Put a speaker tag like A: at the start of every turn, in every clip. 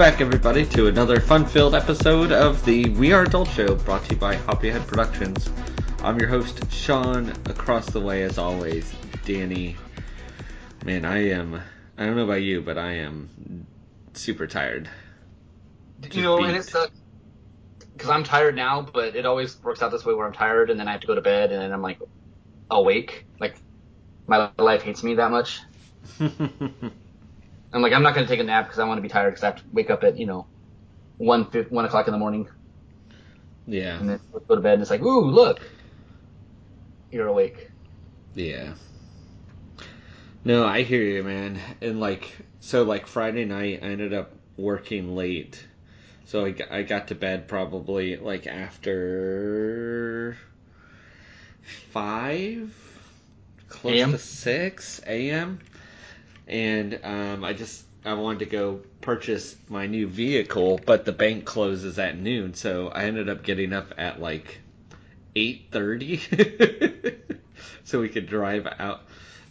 A: Welcome back, everybody, to another fun-filled episode of the We Are Adult Show, brought to you by Hoppyhead Productions. I'm your host, Sean. Across the way, as always, Danny. Man, I am. I don't know about you, but I am super tired.
B: you know, and it sucks because I'm tired now, but it always works out this way where I'm tired and then I have to go to bed and then I'm like awake. Like my life hates me that much. I'm like, I'm not going to take a nap because I want to be tired because I have to wake up at, you know, 1, 1 o'clock in the morning.
A: Yeah.
B: And then go to bed and it's like, ooh, look. You're awake.
A: Yeah. No, I hear you, man. And like, so like Friday night, I ended up working late. So I, I got to bed probably like after 5, close
B: AM?
A: to 6 a.m and um, I just I wanted to go purchase my new vehicle, but the bank closes at noon, so I ended up getting up at like eight thirty, so we could drive out.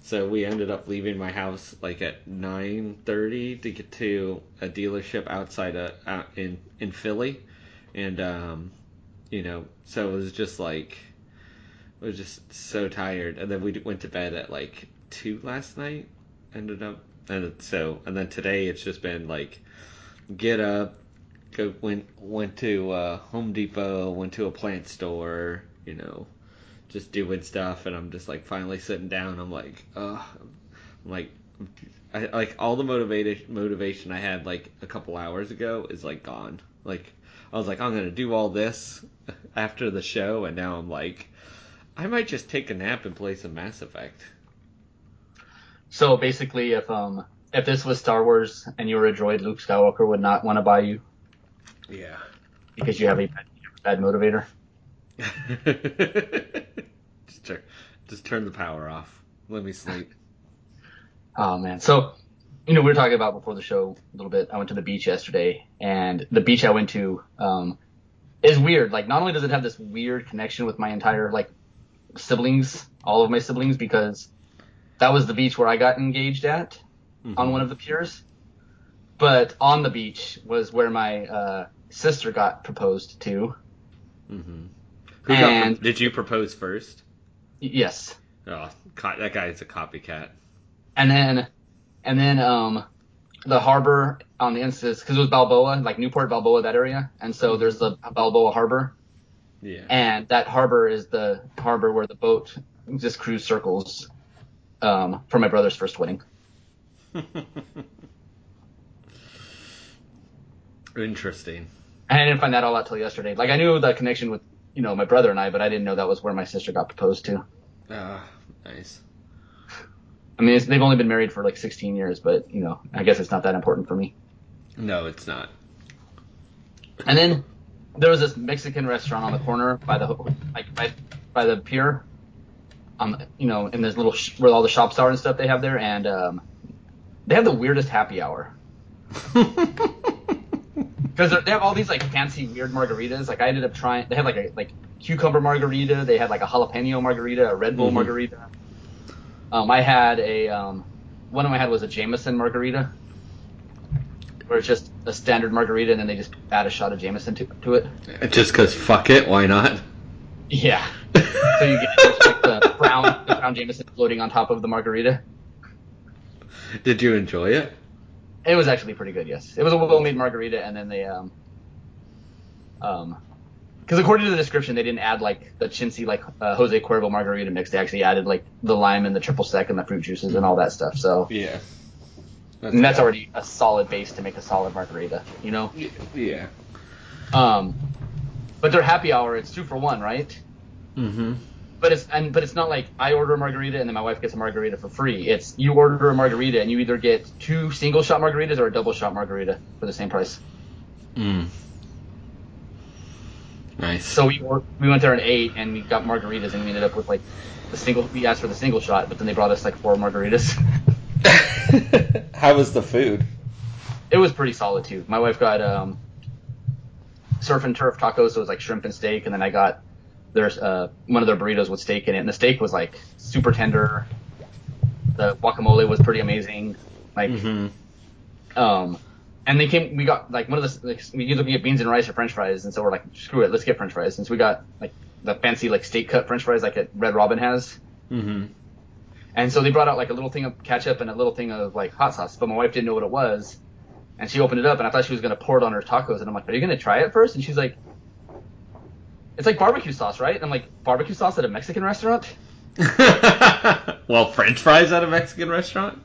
A: So we ended up leaving my house like at nine thirty to get to a dealership outside of out in in Philly, and um, you know, so it was just like I was just so tired, and then we went to bed at like two last night ended up and so and then today it's just been like get up go went went to uh, Home Depot went to a plant store you know just doing stuff and I'm just like finally sitting down. I'm like uh I'm like I, like all the motivation motivation I had like a couple hours ago is like gone. Like I was like I'm gonna do all this after the show and now I'm like I might just take a nap and play some Mass Effect
B: So basically, if um if this was Star Wars and you were a droid, Luke Skywalker would not want to buy you
A: yeah
B: because you have a bad, bad motivator.
A: just turn, just turn the power off. Let me sleep.
B: Oh man, so you know we were talking about before the show a little bit. I went to the beach yesterday, and the beach I went to um, is weird. Like not only does it have this weird connection with my entire like siblings, all of my siblings, because that was the beach where I got engaged at
A: Mm-hmm.
B: on one of the piers. But on the beach was where my uh, sister got proposed to.
A: Mm-hmm. Who
B: And-
A: pro- did you propose first?
B: Yes.
A: Oh, that guy is a copycat.
B: And then, and then, um, the harbor on the instance, cause it was Balboa, like Newport, Balboa, that area. And so there's the Balboa harbor
A: Yeah.
B: and that harbor is the harbor where the boat just cruise circles, um, for my brother's first wedding.
A: Interesting.
B: And I didn't find that all out till yesterday. Like I knew the connection with, you know, my brother and I, but I didn't know that was where my sister got proposed to.
A: Ah, nice.
B: I mean, it's, they've only been married for like 16 years, but you know, I guess it's not that important for me.
A: No, it's not.
B: And then there was this Mexican restaurant on the corner by the like by, by the pier, um, you know, in this little sh- where all the shops are and stuff they have there, and um, they have the weirdest happy hour because they have all these like fancy weird margaritas. Like I ended up trying, they had like a like cucumber margarita, they had like a jalapeno margarita, a Red Bull
A: Mhm.
B: margarita. Um, I had a um, one of them I had was a Jameson margarita. Where it's just a standard margarita and then they just add a shot of Jameson to, to it.
A: Just cause fuck it, why not?
B: Yeah. So you get just like the brown, the brown Jameson floating on top of the margarita.
A: Did you enjoy it?
B: It was actually pretty good. Yes, it was a well-made margarita, and then they um um because according to the description, they didn't add like the chintzy like uh, Jose Cuervo margarita mix. They actually added like the lime and the triple sec and the fruit juices and all that stuff. So
A: Yeah.
B: and that's already a solid base to make a solid margarita. You know.
A: Yeah.
B: Um, but their happy hour, it's two for one, right?
A: Mm-hmm.
B: But it's and but it's not like I order a margarita and then my wife gets a margarita for free. It's you order a margarita and you either get two single shot margaritas or a double shot margarita for the same price.
A: Mm. Nice.
B: So we or, we went there and ate and we got margaritas and we ended up with like the single. We asked for the single shot, but then they brought us like four margaritas.
A: How was the food?
B: it was pretty solid too. My wife got um, surf and turf tacos, so it was like shrimp and steak, and then I got there's uh, one of their burritos with steak in it, and the steak was like super tender. The guacamole was pretty amazing. Like
A: Mm-hmm.
B: Um, and they came. We got like one of the like, we were looking at beans and rice or French fries, and so we're like, screw it, let's get French fries. Since so we got like the fancy like steak cut French fries like at Red Robin has.
A: Mm-hmm.
B: And so they brought out like a little thing of ketchup and a little thing of like hot sauce, but my wife didn't know what it was. And she opened it up and I thought she was gonna pour it on her tacos and I'm like, Are you gonna try it first? And she's like, It's like barbecue sauce, right? And I'm like, Barbecue sauce at a Mexican restaurant?
A: well, French fries at a Mexican restaurant.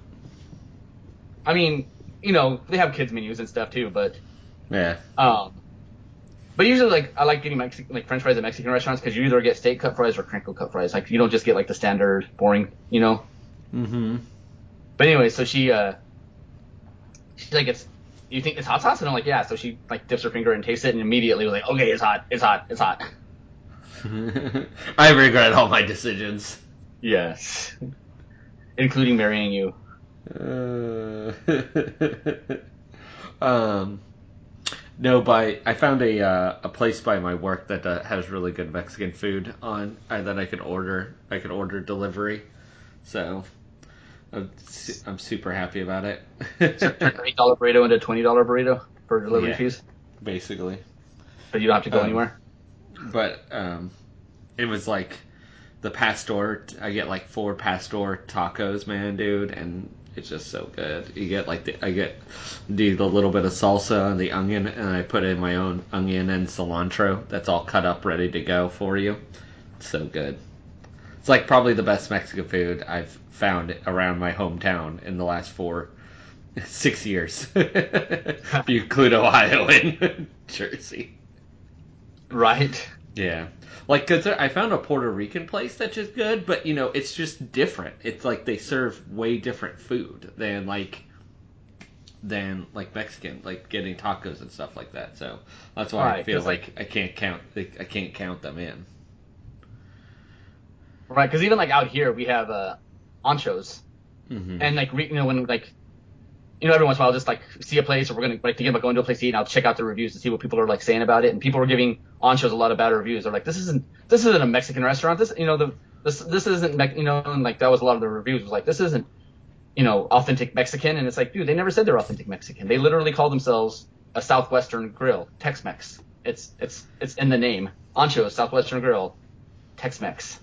B: I mean, you know, they have kids menus and stuff too, but
A: Yeah.
B: um but usually, like I like getting Mexican, like French fries at Mexican restaurants because you either get steak cut fries or crinkle cut fries. Like you don't just get like the standard boring, you know.
A: Mm-hmm.
B: But anyway, so she uh she's like, it's you think it's hot sauce? And I'm like, yeah. So she like dips her finger and tastes it and immediately was like, okay, it's hot, it's hot, it's hot.
A: I regret all my decisions.
B: Yes, including marrying you.
A: Uh, um, no, by I found a uh, a place by my work that uh, has really good Mexican food on uh, that I could order. I could order delivery, so I'm, su- I'm super happy about it.
B: Turn eight dollar burrito into a twenty dollar burrito for delivery
A: Yeah.
B: fees,
A: Basically,
B: but you don't have to go
A: Um,
B: anywhere.
A: but um, it was like the pastor. I get like four pastor tacos, man, dude, and it's just so good. You get like the I get do the little bit of salsa and the onion, and I put in my own onion and cilantro. That's all cut up, ready to go for you. It's so good. It's like probably the best Mexican food I've found around my hometown in the last four, six years. if you include Ohio and Jersey.
B: Right.
A: Yeah. Like, cause I found a Puerto Rican place that's just good, but you know, it's just different. It's like they serve way different food than like, than like Mexican, like getting tacos and stuff like that. So that's why I
B: Right,
A: feel
B: 'cause,
A: like I can't count, like, I can't count them in.
B: Right, because even like out here we have uh, anchos,
A: hmm
B: and like re- you know when like you know every once in a while I'll just like see a place or we're gonna like thinking about going to a place to eat and I'll check out the reviews to see what people are like saying about it and people are giving anchos a lot of bad reviews. They're like this isn't this isn't a Mexican restaurant. This you know the this this isn't you know and like that was a lot of the reviews was like this isn't you know authentic Mexican and it's like dude they never said they're authentic Mexican. They literally call themselves a Southwestern Grill Tex-Mex. It's it's it's in the name anchos Southwestern Grill Tex-Mex.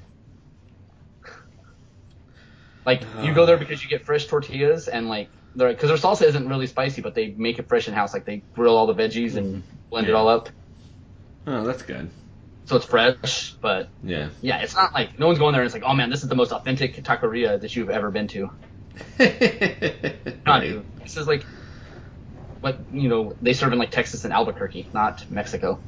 B: Like you go there because you get fresh tortillas and like they're because their salsa isn't really spicy, but they make it fresh in house. Like they grill all the veggies and mm. blend it all up,
A: Oh, that's good.
B: so it's fresh. But
A: Yeah.
B: yeah, it's not like no one's going there and it's like, oh man, this is the most authentic taqueria that you've ever been to. Not
A: Right.
B: dude. This is like what you know they serve in like Texas and Albuquerque, not Mexico.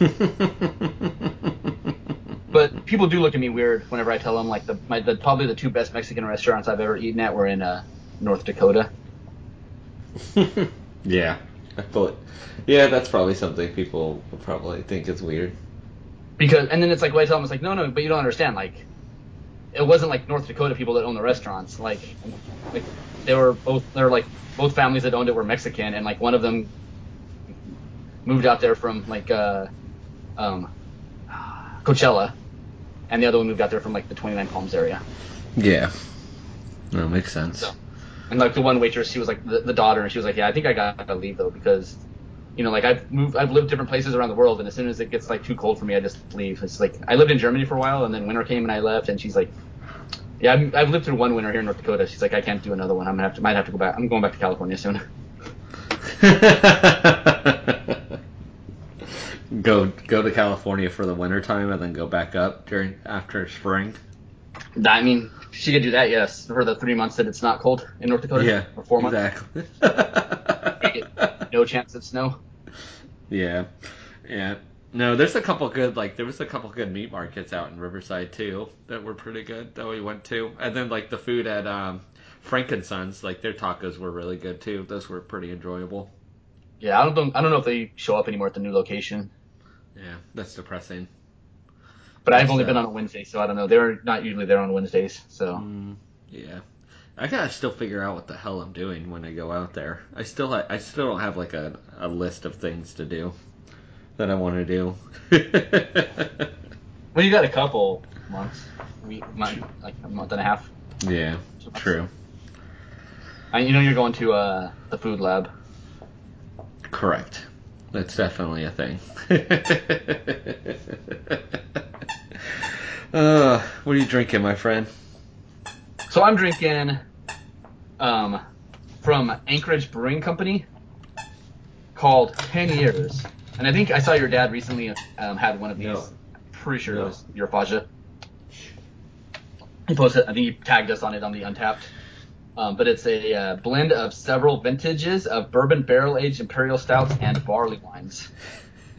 B: But people do look at me weird whenever I tell them like the, my, the probably the two best Mexican restaurants I've ever eaten at were in uh, North Dakota.
A: yeah. I thought, yeah, that's probably something people will probably think is weird.
B: because and then it's like what I tell them it's like no no but you don't understand like it wasn't like North Dakota people that own the restaurants like like they were both they're like both families that owned it were Mexican and like one of them moved out there from like uh um Coachella and the other one moved out there from like the 29 Palms area.
A: Yeah. No, makes sense.
B: So- and like the one waitress she was like the, the daughter and she was like yeah I think I gotta leave though because you know like I've moved I've lived different places around the world and as soon as it gets like too cold for me I just leave. It's like I lived in Germany for a while and then winter came and I left and she's like yeah I've, I've lived through one winter here in North Dakota. She's like I can't do another one. I'm gonna have to might have to go back I'm going back to California soon
A: go go to California for the winter time and then go back up during after spring.
B: I mean she could do that yes for the three months that it's not cold in North Dakota
A: Yeah,
B: or four months
A: exactly.
B: no chance of snow
A: yeah, yeah. No, there's a couple good like there was a couple good meat markets out in Riverside too that were pretty good that we went to, and then like the food at um, Frankensons, like their tacos were really good too. Those were pretty enjoyable.
B: yeah I don't I don't know if they show up anymore at the new location
A: Yeah, that's depressing.
B: but I've only
A: So-
B: been on a Wednesday so I don't know they're not usually there on Wednesdays so
A: Mm, yeah. I gotta still figure out what the hell I'm doing when I go out there. I still ha- I still don't have like a, a list of things to do that I want to do.
B: Well, you got a couple months, week, month, like a month and a half.
A: yeah, true.
B: I, you know, you're going to uh, the food lab.
A: Correct. That's definitely a thing. uh, what are you drinking, my friend?
B: So I'm drinking um, from Anchorage Brewing Company called 10 Years. And I think I saw your dad recently um, had one of these.
A: No.
B: Pretty sure
A: No.
B: it was your Faja. He posted, I think he tagged us on it on the Untappd. Um, but it's a uh, blend of several vintages of bourbon barrel aged imperial stouts and barley wines.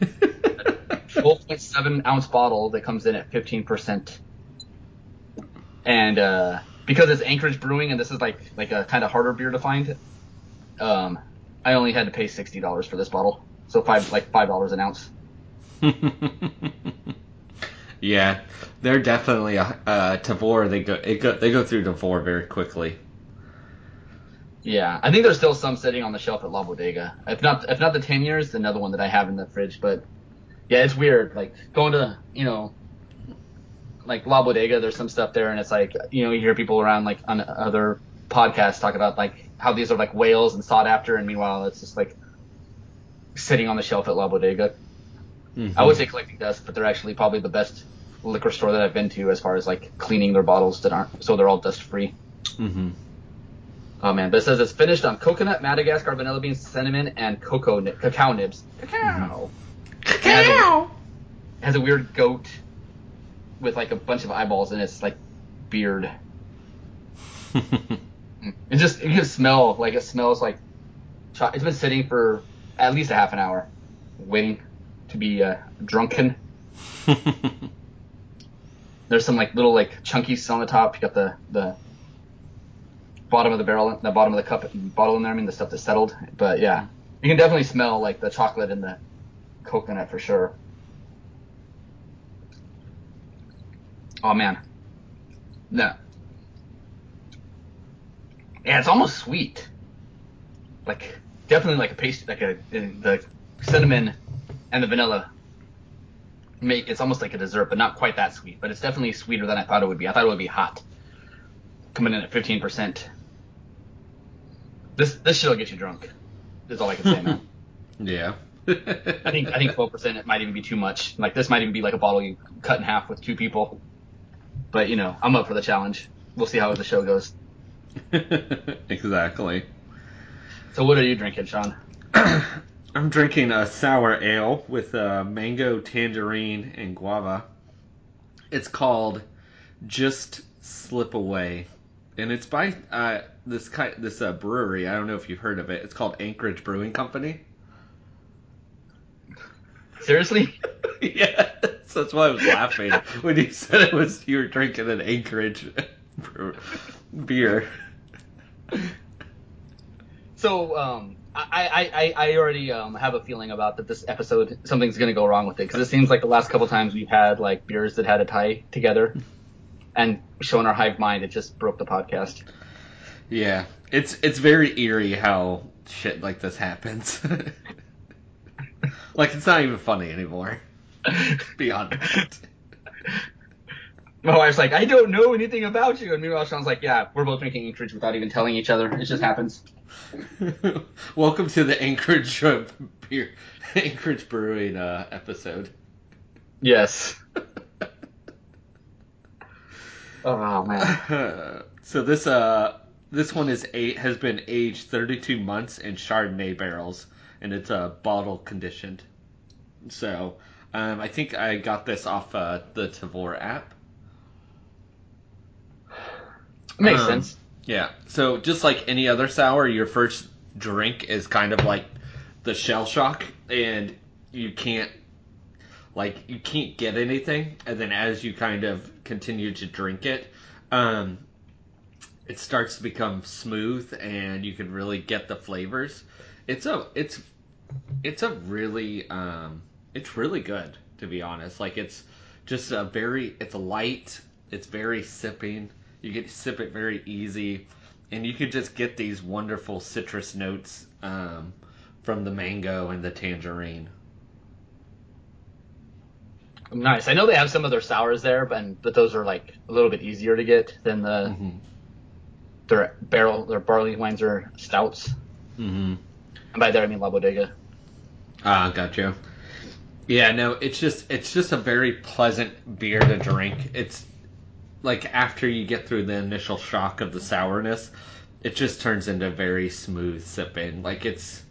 B: 12.7 ounce bottle that comes in at 15%. And uh, because it's Anchorage Brewing and this is like like a kind of harder beer to find, um, I only had to pay sixty dollars for this bottle, so five like five dollars an ounce.
A: yeah, they're definitely a uh, Tavour. They go, it go they go through Tavour very quickly.
B: Yeah, I think there's still some sitting on the shelf at La Bodega. If not if not the ten years, another one that I have in the fridge. But yeah, it's weird. Like going to you know like La Bodega, there's some stuff there, and it's like you know you hear people around like on other podcasts talk about like how these are like whales and sought after, and meanwhile it's just like sitting on the shelf at La Bodega.
A: Mhm.
B: I would say collecting dust, but they're actually probably the best liquor store that I've been to as far as like cleaning their bottles that aren't so they're all dust free.
A: Mhm.
B: Oh man, but it says it's finished on coconut, Madagascar, vanilla beans, cinnamon, and cocoa nib- cacao nibs. Cacao. Cacao. It has a weird goat with like a bunch of eyeballs in its like beard. It just it can smell like it smells like cho- it's been sitting for at least a half an hour, waiting to be uh, drunken. There's some like little like chunkies on the top. You got the the bottom of the barrel, the bottom of the cup bottle in there. I mean the stuff that's settled. But yeah, you can definitely smell like the chocolate and the coconut for sure. Oh man, no. Yeah, it's almost sweet. Like definitely like a paste, like a the cinnamon and the vanilla make it's almost like a dessert, but not quite that sweet. But it's definitely sweeter than I thought it would be. I thought it would be hot, coming in at fifteen percent. This this shit'll get you drunk. Is all I can say, man.
A: yeah.
B: I think I think twelve percent it might even be too much. Like this might even be like a bottle you cut in half with two people. But you know, I'm up for the challenge. We'll see how the show goes.
A: exactly.
B: So what are you drinking, Sean?
A: I'm drinking a sour ale with uh, mango, tangerine, and guava. It's called Just Slip Away, and it's by uh, this kind this uh, brewery. I don't know if you've heard of it. It's called Anchorage Brewing Company.
B: Seriously?
A: yes, that's why I was laughing when you said it was you were drinking an Anchorage beer.
B: So um, I, I, I, already um, have a feeling about that this episode something's gonna go wrong with it because it seems like the last couple times we've had like beers that had a tie together, and showing our hive mind, it just broke the podcast.
A: Yeah, it's it's very eerie how shit like this happens. like it's not even funny anymore. Beyond that.
B: My wife's like, I don't know anything about you, and meanwhile Sean's like, Yeah, we're both drinking Anchorage without even telling each other. It just happens.
A: Welcome to the Anchorage uh, beer, Anchorage Brewing uh, episode.
B: Yes. Oh man.
A: so this uh this one is eight has been aged 32 months in Chardonnay barrels and it's uh, bottle conditioned. So um, I think I got this off uh, the Tavour app.
B: Makes
A: Um,
B: sense.
A: Yeah. So just like any other sour, your first drink is kind of like the shell shock, and you can't like you can't get anything, and then as you kind of continue to drink it, um, it starts to become smooth, and you can really get the flavors. It's a it's it's a really um, it's really good to be honest. Like it's just a very it's light. It's very sipping. You get to sip it very easy, and you can just get these wonderful citrus notes um, from the mango and the tangerine.
B: Nice. I know they have some of their sours there, but but those are like a little bit easier to get than the
A: Mm-hmm.
B: Their barrel their barley wines or stouts.
A: Mm-hmm.
B: And by there I mean La Bodega.
A: Ah, gotcha. Yeah, no, it's just it's just a very pleasant beer to drink. It's like after you get through the initial shock of the sourness, it just turns into very smooth sipping. Like it's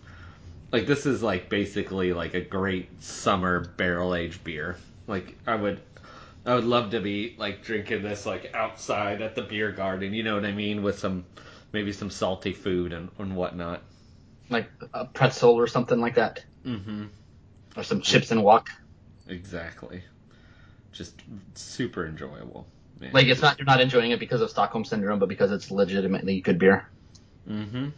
A: like this is like basically like a great summer barrel aged beer. Like I would I would love to be like drinking this like outside at the beer garden, you know what I mean, with some maybe some salty food and, and whatnot.
B: Like a pretzel or something like that.
A: Mm-hmm.
B: Or some chips and wok.
A: Exactly. Just super enjoyable.
B: Man. Like it's not you're not enjoying it because of Stockholm syndrome, but because it's legitimately good beer.
A: Mm-hmm.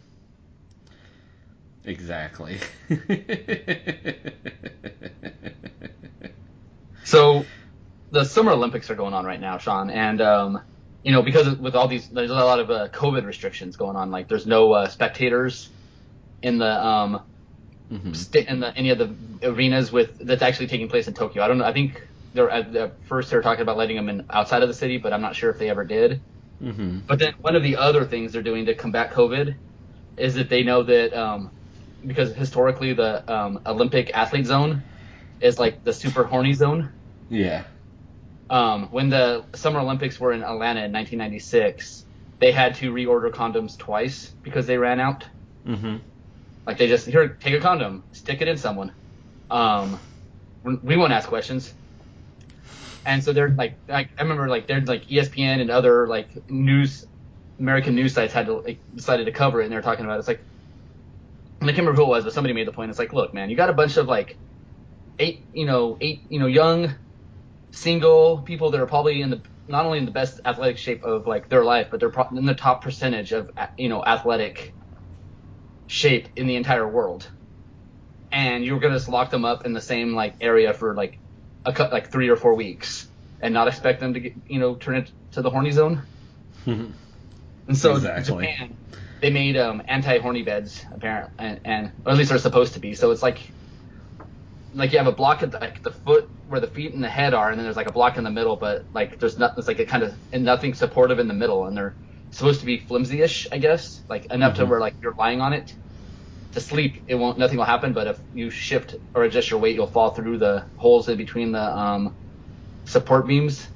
A: Exactly.
B: so the Summer Olympics are going on right now, Sean, and um, you know because of, with all these, there's a lot of uh, COVID restrictions going on. Like there's no uh, spectators in the um, mm-hmm. st- in the any of the arenas with that's actually taking place in Tokyo. I don't know. I think they're at, at first they're talking about letting them in outside of the city, but I'm not sure if they ever did.
A: Mm-hmm.
B: But then one of the other things they're doing to combat COVID is that they know that um, because historically the um, Olympic athlete zone is like the super horny zone.
A: Yeah.
B: Um, when the Summer Olympics were in Atlanta in 1996, they had to reorder condoms twice because they ran out.
A: Mm-hmm.
B: Like they just here, take a condom, stick it in someone. Um, we won't ask questions. And so they're like, like I remember like they're like ESPN and other like news, American news sites had to like, decided to cover it, and they're talking about it. it's like, and I can't remember who it was, but somebody made the point. It's like, look, man, you got a bunch of like eight, you know, eight, you know, young, single people that are probably in the not only in the best athletic shape of like their life, but they're pro- in the top percentage of you know athletic shape in the entire world. And you're gonna just lock them up in the same like area for like a cut like three or four weeks and not expect them to get you know turn it to the horny zone. and so exactly. Japan, they made um, anti-horny beds apparently, and, and or at least they're supposed to be. So it's like like you have a block at the, like the foot where the feet and the head are, and then there's like a block in the middle, but like there's not it's like a kind of and nothing supportive in the middle, and they're supposed to be flimsy-ish, I guess, like enough mm-hmm. to where like you're lying on it to sleep, it won't nothing will happen. But if you shift or adjust your weight, you'll fall through the holes in between the um, support beams.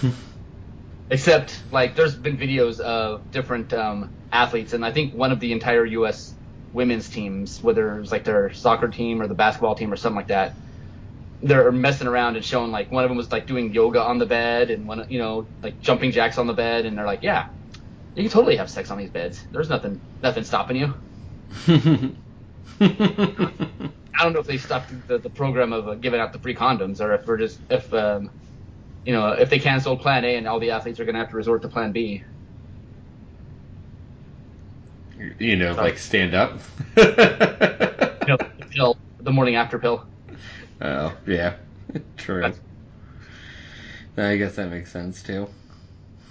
B: Except like there's been videos of different um, athletes, and I think one of the entire U.S. women's teams, whether it's like their soccer team or the basketball team or something like that, they're messing around and showing like one of them was like doing yoga on the bed and one you know like jumping jacks on the bed, and they're like, yeah, you can totally have sex on these beds. There's nothing nothing stopping you. I don't know if they stopped the, the program of uh, giving out the free condoms or if we're just if um, you know if they canceled Plan A and all the athletes are going to have to resort to Plan B.
A: You know, Sorry. like stand up.
B: the pill, the morning after pill.
A: Oh yeah, true. That's... I guess that makes sense too.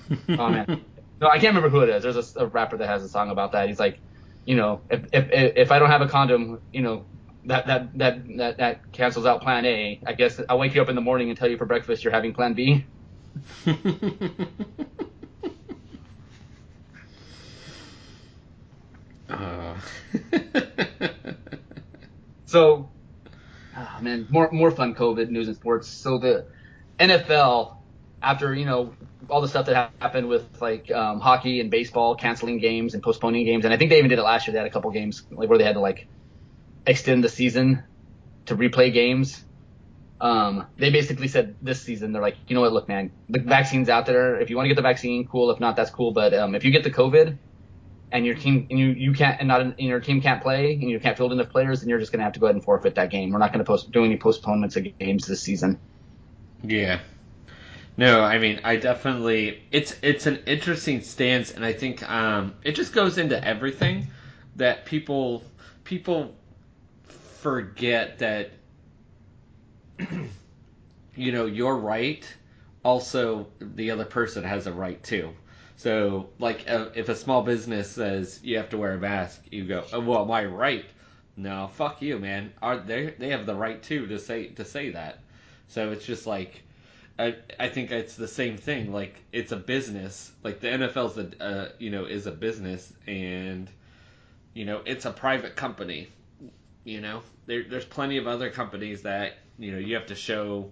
B: oh man, no, I can't remember who it is. There's a, a rapper that has a song about that. He's like, you know, if, if if I don't have a condom, you know, that that that that that cancels out Plan A. I guess I'll wake you up in the morning and tell you for breakfast you're having Plan B. uh. so, oh man, more more fun COVID news and sports. So the NFL after you know all the stuff that happened with like um, hockey and baseball canceling games and postponing games, and I think they even did it last year. They had a couple games like where they had to like extend the season to replay games. Um, they basically said this season they're like, you know what, look, man, the vaccine's out there. If you want to get the vaccine, cool. If not, that's cool. But um, if you get the COVID and your team and you you can't and not and your team can't play and you can't field enough players, then you're just gonna have to go ahead and forfeit that game. We're not gonna post do any postponements of games this season.
A: Yeah, no, I mean, I definitely it's it's an interesting stance, and I think um, it just goes into everything that people people forget that you know you're right. Also, the other person has a right too. So, like, uh, if a small business says you have to wear a mask, you go, oh, "Well, I right?" No, fuck you, man. Are they? They have the right too to say to say that. So it's just like I, I think it's the same thing. Like it's a business. Like the NFL's a uh, you know is a business, and you know it's a private company. You know, there, there's plenty of other companies that you know you have to show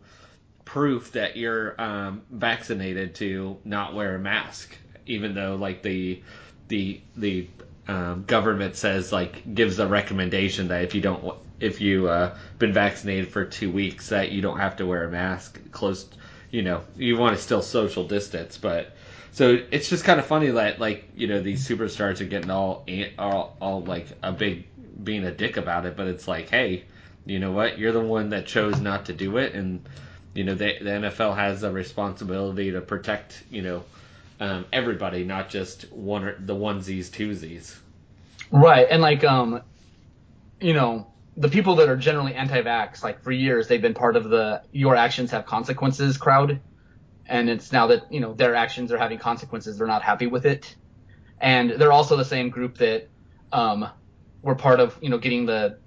A: proof that you're um, vaccinated to not wear a mask, even though like the the the um, government says like gives a recommendation that if you don't if you uh, been vaccinated for two weeks that you don't have to wear a mask close you know you want to still social distance but so it's just kind of funny that like you know these superstars are getting all all, all like a big being a dick about it but it's like hey you know what? You're the one that chose not to do it and you know the, the NFL has a responsibility to protect you know um, everybody, not just one or the onesies, twosies.
B: Right, and like um, you know, the people that are generally anti-vax, like for years they've been part of the "your actions have consequences" crowd, and it's now that you know their actions are having consequences, they're not happy with it, and they're also the same group that um, were part of you know getting the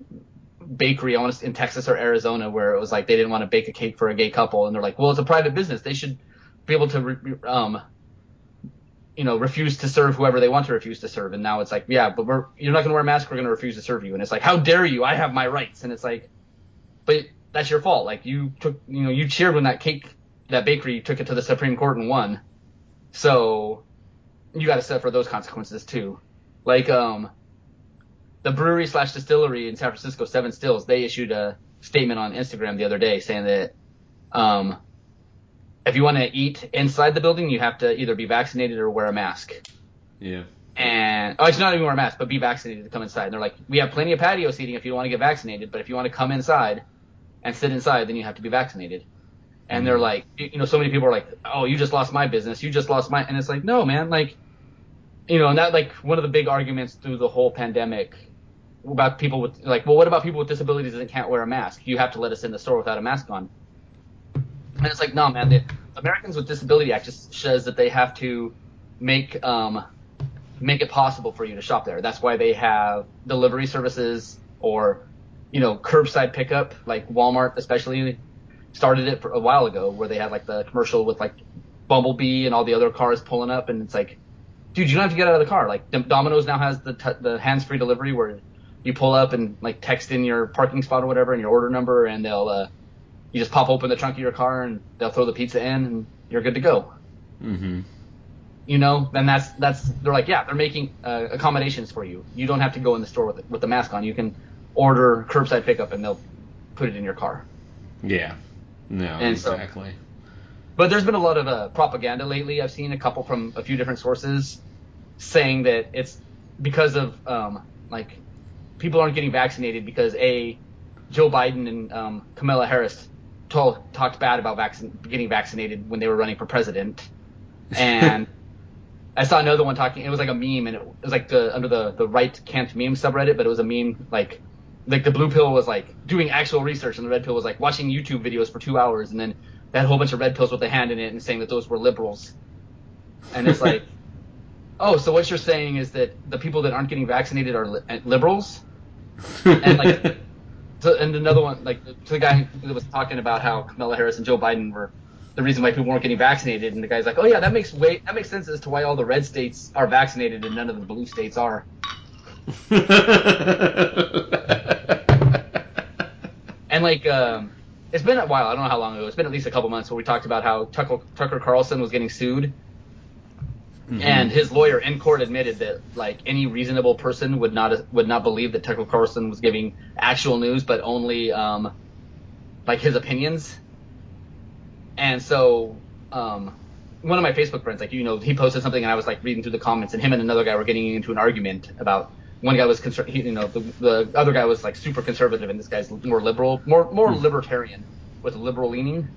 B: bakery, in Texas or Arizona, where it was like they didn't want to bake a cake for a gay couple, and they're like, well, it's a private business, they should be able to um, you know, refuse to serve whoever they want to refuse to serve. And now it's like, yeah, but we're you're not going to wear a mask. We're going to refuse to serve you. And it's like, how dare you? I have my rights. And it's like, but that's your fault. Like you took, you know, you cheered when that cake, that bakery took it to the Supreme Court and won. So you got to suffer those consequences too. Like um, the brewery slash distillery in San Francisco, Seven Stills, they issued a statement on Instagram the other day saying that um, if you want to eat inside the building, you have to either be vaccinated or wear a mask.
A: Yeah.
B: And oh, it's not even wear a mask, but be vaccinated to come inside. And they're like, we have plenty of patio seating if you want to get vaccinated, but if you want to come inside and sit inside, then you have to be vaccinated. And mm-hmm. they're like, you know, so many people are like, oh, you just lost my business, you just lost my, and it's like, no, man, like, you know, and that like one of the big arguments through the whole pandemic about people with like, well, what about people with disabilities that can't wear a mask? You have to let us in the store without a mask on. And it's like, no, man, the Americans with Disability Act just says that they have to make um, make it possible for you to shop there. That's why they have delivery services or you know curbside pickup, like Walmart especially started it a while ago, where they had like the commercial with like Bumblebee and all the other cars pulling up, and it's like, dude, you don't have to get out of the car. Like Domino's now has the t- the hands free delivery where you pull up and like text in your parking spot or whatever and your order number, and they'll uh, you just pop open the trunk of your car and they'll throw the pizza in and you're good to go.
A: Mm-hmm.
B: You know, and that's that's they're like, yeah, they're making uh, accommodations for you. You don't have to go in the store with with the mask on. You can order curbside pickup and they'll put it in your car.
A: Yeah. No, and exactly. So,
B: but there's been a lot of uh, propaganda lately. I've seen a couple from a few different sources saying that it's because of um, like people aren't getting vaccinated because a Joe Biden and um, Kamala Harris told, talked bad about vaccine, getting vaccinated when they were running for president, and I saw another one talking. It was like a meme, and it was like the under the the right can't meme subreddit, but it was a meme like like the blue pill was like doing actual research, and the red pill was like watching YouTube videos for two hours, and then that whole bunch of red pills with a hand in it and saying that those were liberals, and it's like. oh, so what you're saying is that the people that aren't getting vaccinated are li- liberals, and like so, and another one, like to the guy that was talking about how Kamala Harris and Joe Biden were the reason why people weren't getting vaccinated, and the guy's like, oh yeah, that makes way that makes sense as to why all the red states are vaccinated and none of the blue states are. and like, um, it's been a while. I don't know how long ago. It's been at least a couple months where we talked about how Tucker, Tucker Carlson was getting sued Mm-hmm. And his lawyer in court admitted that like any reasonable person would not would not believe that Tucker Carlson was giving actual news, but only um, like his opinions. And so um, one of my Facebook friends, like you know, he posted something, and I was like reading through the comments, and him and another guy were getting into an argument about one guy was conser- you know, the, the other guy was like super conservative, and this guy's more liberal, more more mm-hmm. libertarian with liberal leaning.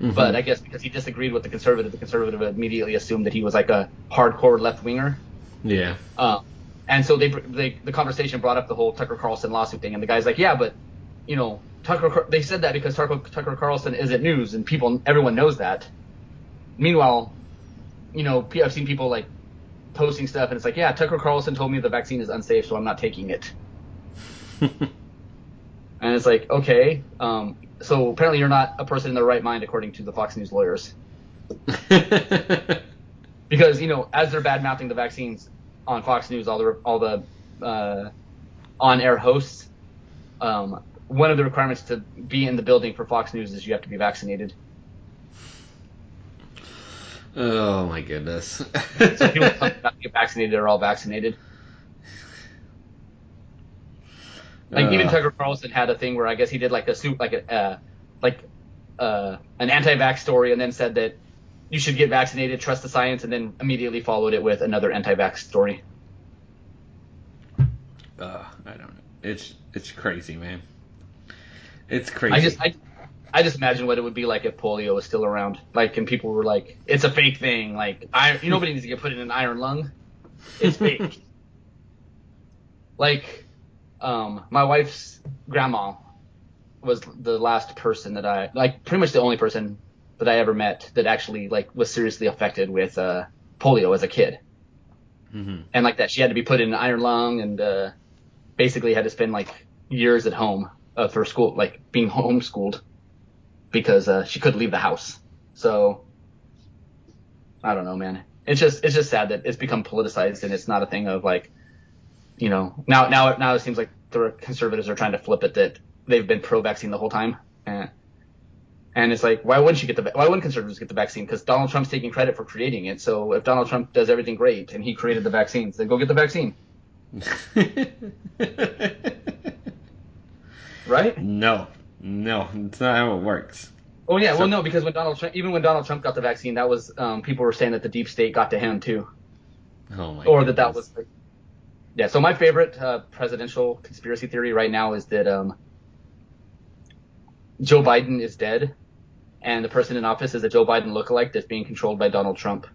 B: Mm-hmm. But I guess because he disagreed with the conservative, the conservative immediately assumed that he was like a hardcore left winger.
A: Yeah.
B: Uh, and so they, they the conversation brought up the whole Tucker Carlson lawsuit thing, and the guy's like, yeah, but you know, Tucker they said that because Tucker, Tucker Carlson isn't news, and people everyone knows that. Meanwhile, you know, I've seen people like posting stuff, and it's like, yeah, Tucker Carlson told me the vaccine is unsafe, so I'm not taking it. and it's like, okay, um, so apparently you're not a person in their right mind, according to the Fox News lawyers. because you know, as they're bad mouthing the vaccines on Fox News, all the all the uh, on-air hosts, um, one of the requirements to be in the building for Fox News is you have to be vaccinated.
A: Oh my goodness.
B: So people who get vaccinated are all vaccinated. Like even
A: Uh,
B: Tucker Carlson had a thing where I guess he did like a suit like a uh, like uh, an anti-vax story and then said that you should get vaccinated, trust the science, and then immediately followed it with another anti-vax story.
A: uh, I don't know. It's it's crazy, man. It's crazy.
B: I just I, I just imagine what it would be like if polio was still around. Like and people were like, it's a fake thing. Like you nobody needs to get put in an iron lung. It's fake. like, um, my wife's grandma was the last person that I like, pretty much the only person that I ever met that actually like was seriously affected with uh, polio as a kid.
A: Mhm.
B: And like that, she had to be put in an iron lung and uh, basically had to spend like years at home uh, for school, like being homeschooled because uh, she couldn't leave the house. So I don't know, man. It's just it's just sad that it's become politicized and it's not a thing of like, you know, now now now it seems like the conservatives are trying to flip it that they've been pro-vaccine the whole time. And, and it's like, why wouldn't you get the why wouldn't conservatives get the vaccine? Because Donald Trump's taking credit for creating it. So if Donald Trump does everything great and he created the vaccines, then go get the vaccine, right?
A: no, no, it's not how it works.
B: Oh yeah,
A: So-
B: well no, because when Donald Trump, even when Donald Trump got the vaccine, that was um, people were saying that the deep state got to him too,
A: Oh my.
B: or that that was. Like, yeah, so my favorite uh, presidential conspiracy theory right now is that um, Joe Biden is dead, and the person in office is a Joe Biden lookalike that's being controlled by Donald Trump.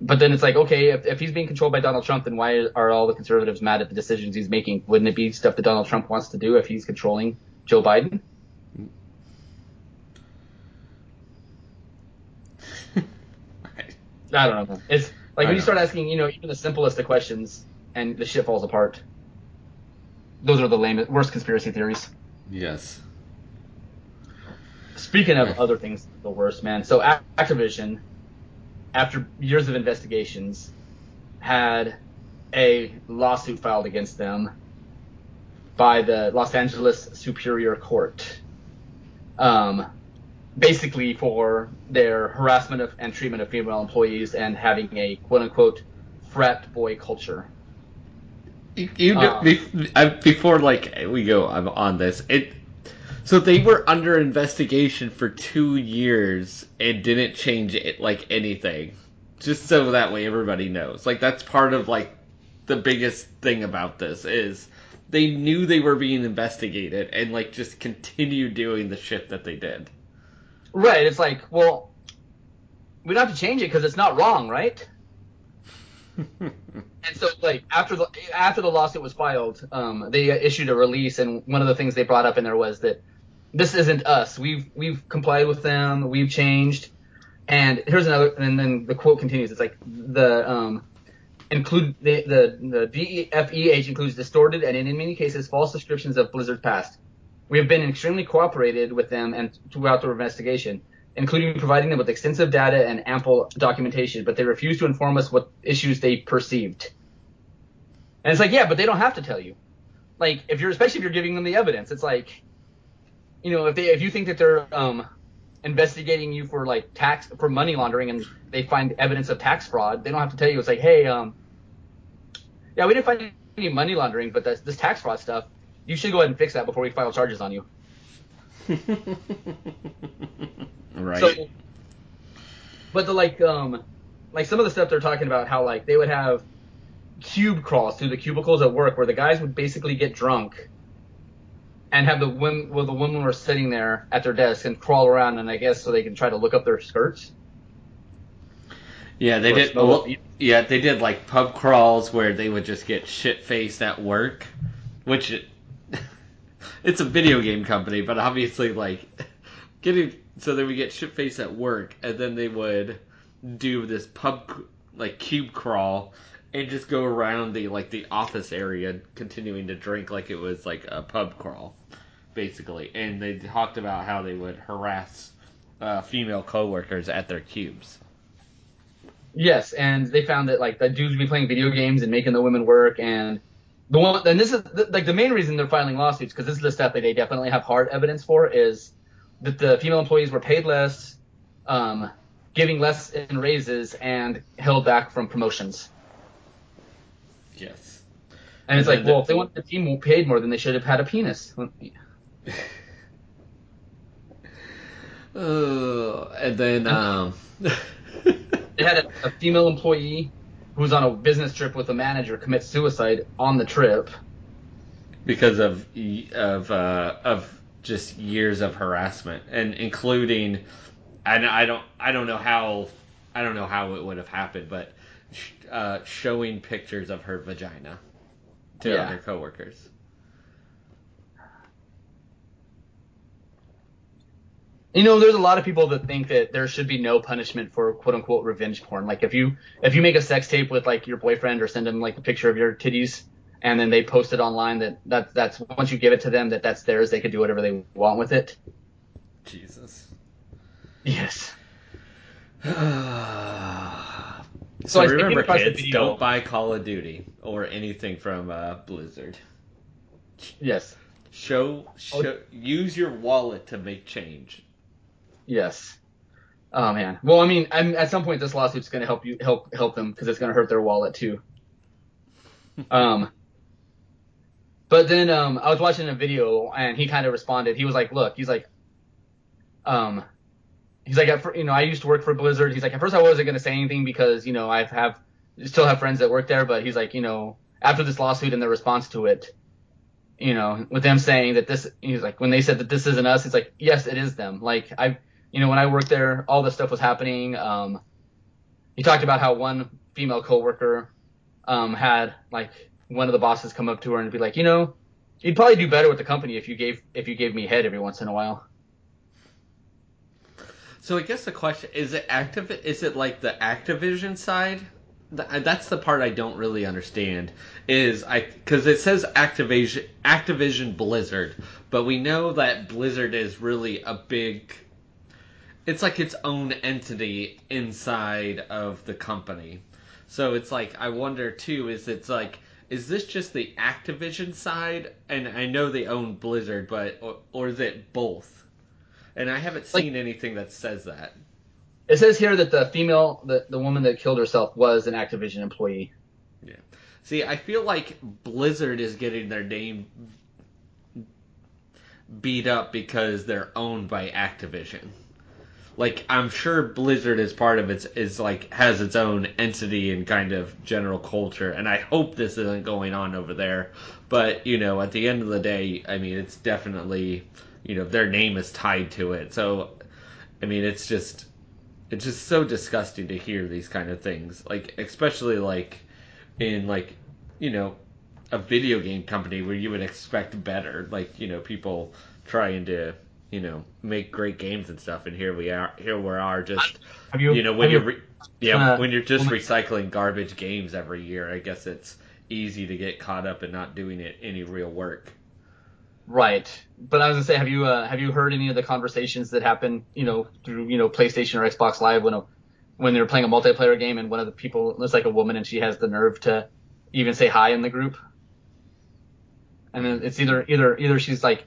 B: But then it's like, okay, if, if he's being controlled by Donald Trump, then why are all the conservatives mad at the decisions he's making? Wouldn't it be stuff that Donald Trump wants to do if he's controlling Joe Biden? I don't know. It's like when you start asking, you know, even the simplest of questions, and the shit falls apart. Those are the lamest, worst conspiracy theories.
A: yes.
B: Speaking of other things, the worst, man. So Activision, after years of investigations, had a lawsuit filed against them by the Los Angeles Superior Court. Um, basically for their harassment of, and treatment of female employees and having a quote unquote frat boy culture.
A: You, you know,
B: Um,
A: bef- before like we go I'm on this, it so they were under investigation for two years and didn't change it like anything, just so that way everybody knows. Like that's part of like the biggest thing about this is they knew they were being investigated and like just continued doing the shit that they did.
B: Right. It's like, well, we don't have to change it because it's not wrong, right? And so, like after the after the lawsuit was filed, um, they issued a release, and one of the things they brought up in there was that this isn't us. We've we've complied with them. We've changed. And here's another. And then the quote continues. It's like the um, include the the the DFEH includes distorted and in many cases false descriptions of Blizzard's past. We have been extremely cooperated with them and throughout their investigation, including providing them with extensive data and ample documentation, but they refuse to inform us what issues they perceived. And it's like, yeah, but they don't have to tell you. Like, if you're, especially if you're giving them the evidence, it's like, you know, if they, if you think that they're, um, investigating you for like tax, for money laundering and they find evidence of tax fraud, they don't have to tell you. It's like, hey, um, yeah, we didn't find any money laundering, but this, this tax fraud stuff, you should go ahead and fix that before we file charges on you.
A: right.
B: So, but the like, um, like some of the stuff they're talking about, how like they would have cube crawls through the cubicles at work, where the guys would basically get drunk and have the women, well, the women were sitting there at their desk and crawl around, and I guess so they can try to look up their skirts.
A: Yeah, they did. Well, yeah, they did like pub crawls where they would just get shit faced at work, which it's a video game company, but obviously like getting so they would get shit faced at work, and then they would do this pub like cube crawl and just go around the like the office area, continuing to drink like it was like a pub crawl, basically. And they talked about how they would harass uh, female coworkers at their cubes.
B: Yes, and they found that like the dudes would be playing video games and making the women work, and the one, and this is the, like the main reason they're filing lawsuits because this is the stuff that they definitely have hard evidence for is that the female employees were paid less, um, giving less in raises, and held back from promotions.
A: Yes.
B: And it's like,
A: then
B: well, if they want the team paid more, then they should have had a penis.
A: Uh, and then um.
B: They had a, a female employee who was on a business trip with a manager commits suicide on the trip.
A: because of of uh, of just years of harassment and including and I don't I don't know how I don't know how it would have happened but sh- uh, showing pictures of her vagina to
B: Yeah.
A: other coworkers.
B: You know, there's a lot of people that think that there should be no punishment for quote unquote revenge porn. Like if you if you make a sex tape with like your boyfriend or send them like a picture of your titties and then they post it online that that that's once you give it to them that that's theirs they could do whatever they want with it.
A: Jesus.
B: Yes.
A: so,
B: So I
A: remember, kids,
B: video-
A: don't buy Call of Duty or anything from uh, Blizzard.
B: Yes.
A: Show, show, use your wallet to make change.
B: Yes. Oh man. Well, I mean, I'm, at some point this lawsuit's going to help you help help them because it's going to hurt their wallet too. Um. But then um, I was watching a video and he kind of responded. He was like, "Look, he's like, um, he's like, at you know, I used to work for Blizzard. He's like, at first I wasn't going to say anything because you know I have still have friends that work there. But he's like, you know, after this lawsuit and the response to it, you know, with them saying that this, he's like, when they said that this isn't us, he's like, yes, it is them. Like I, you know, when I worked there, all this stuff was happening. Um, he talked about how one female coworker, um, had like one of the bosses come up to her and be like, you know, you'd probably do better with the company if you gave if you gave me head every once in a while.
A: So I guess the question is it active? Is it like the Activision side? That's the part I don't really understand. Is I because it says Activision Activision Blizzard, but we know that Blizzard is really a big. It's like its own entity inside of the company. So it's like I wonder too. Is it's like is this just the Activision side? And I know they own Blizzard, but or, or is it both? And I haven't
B: Like-
A: seen anything that says that.
B: It says here that the female, the, the woman that killed herself was an Activision employee. Yeah.
A: See, I feel like Blizzard is getting their name beat up because they're owned by Activision. Like I'm sure Blizzard is part of its is like has its own entity and kind of general culture, and I hope this isn't going on over there. But you know, at the end of the day, I mean, it's definitely you know their name is tied to it. So, I mean, it's just it's just so disgusting to hear these kind of things. Like especially like in like you know a video game company where you would expect better like you know people trying to you know make great games and stuff and here we are here we are just
B: Have you?
A: you know when you're re- yeah
B: uh,
A: when you're just recycling garbage games every year i guess it's easy to get caught up in not doing it any real work
B: Right, but I was gonna say, have you uh, have you heard any of the conversations that happen, you know, through you know PlayStation or Xbox Live when a, when they're playing a multiplayer game and one of the people looks like a woman and she has the nerve to even say hi in the group, and then it's either either either she's like,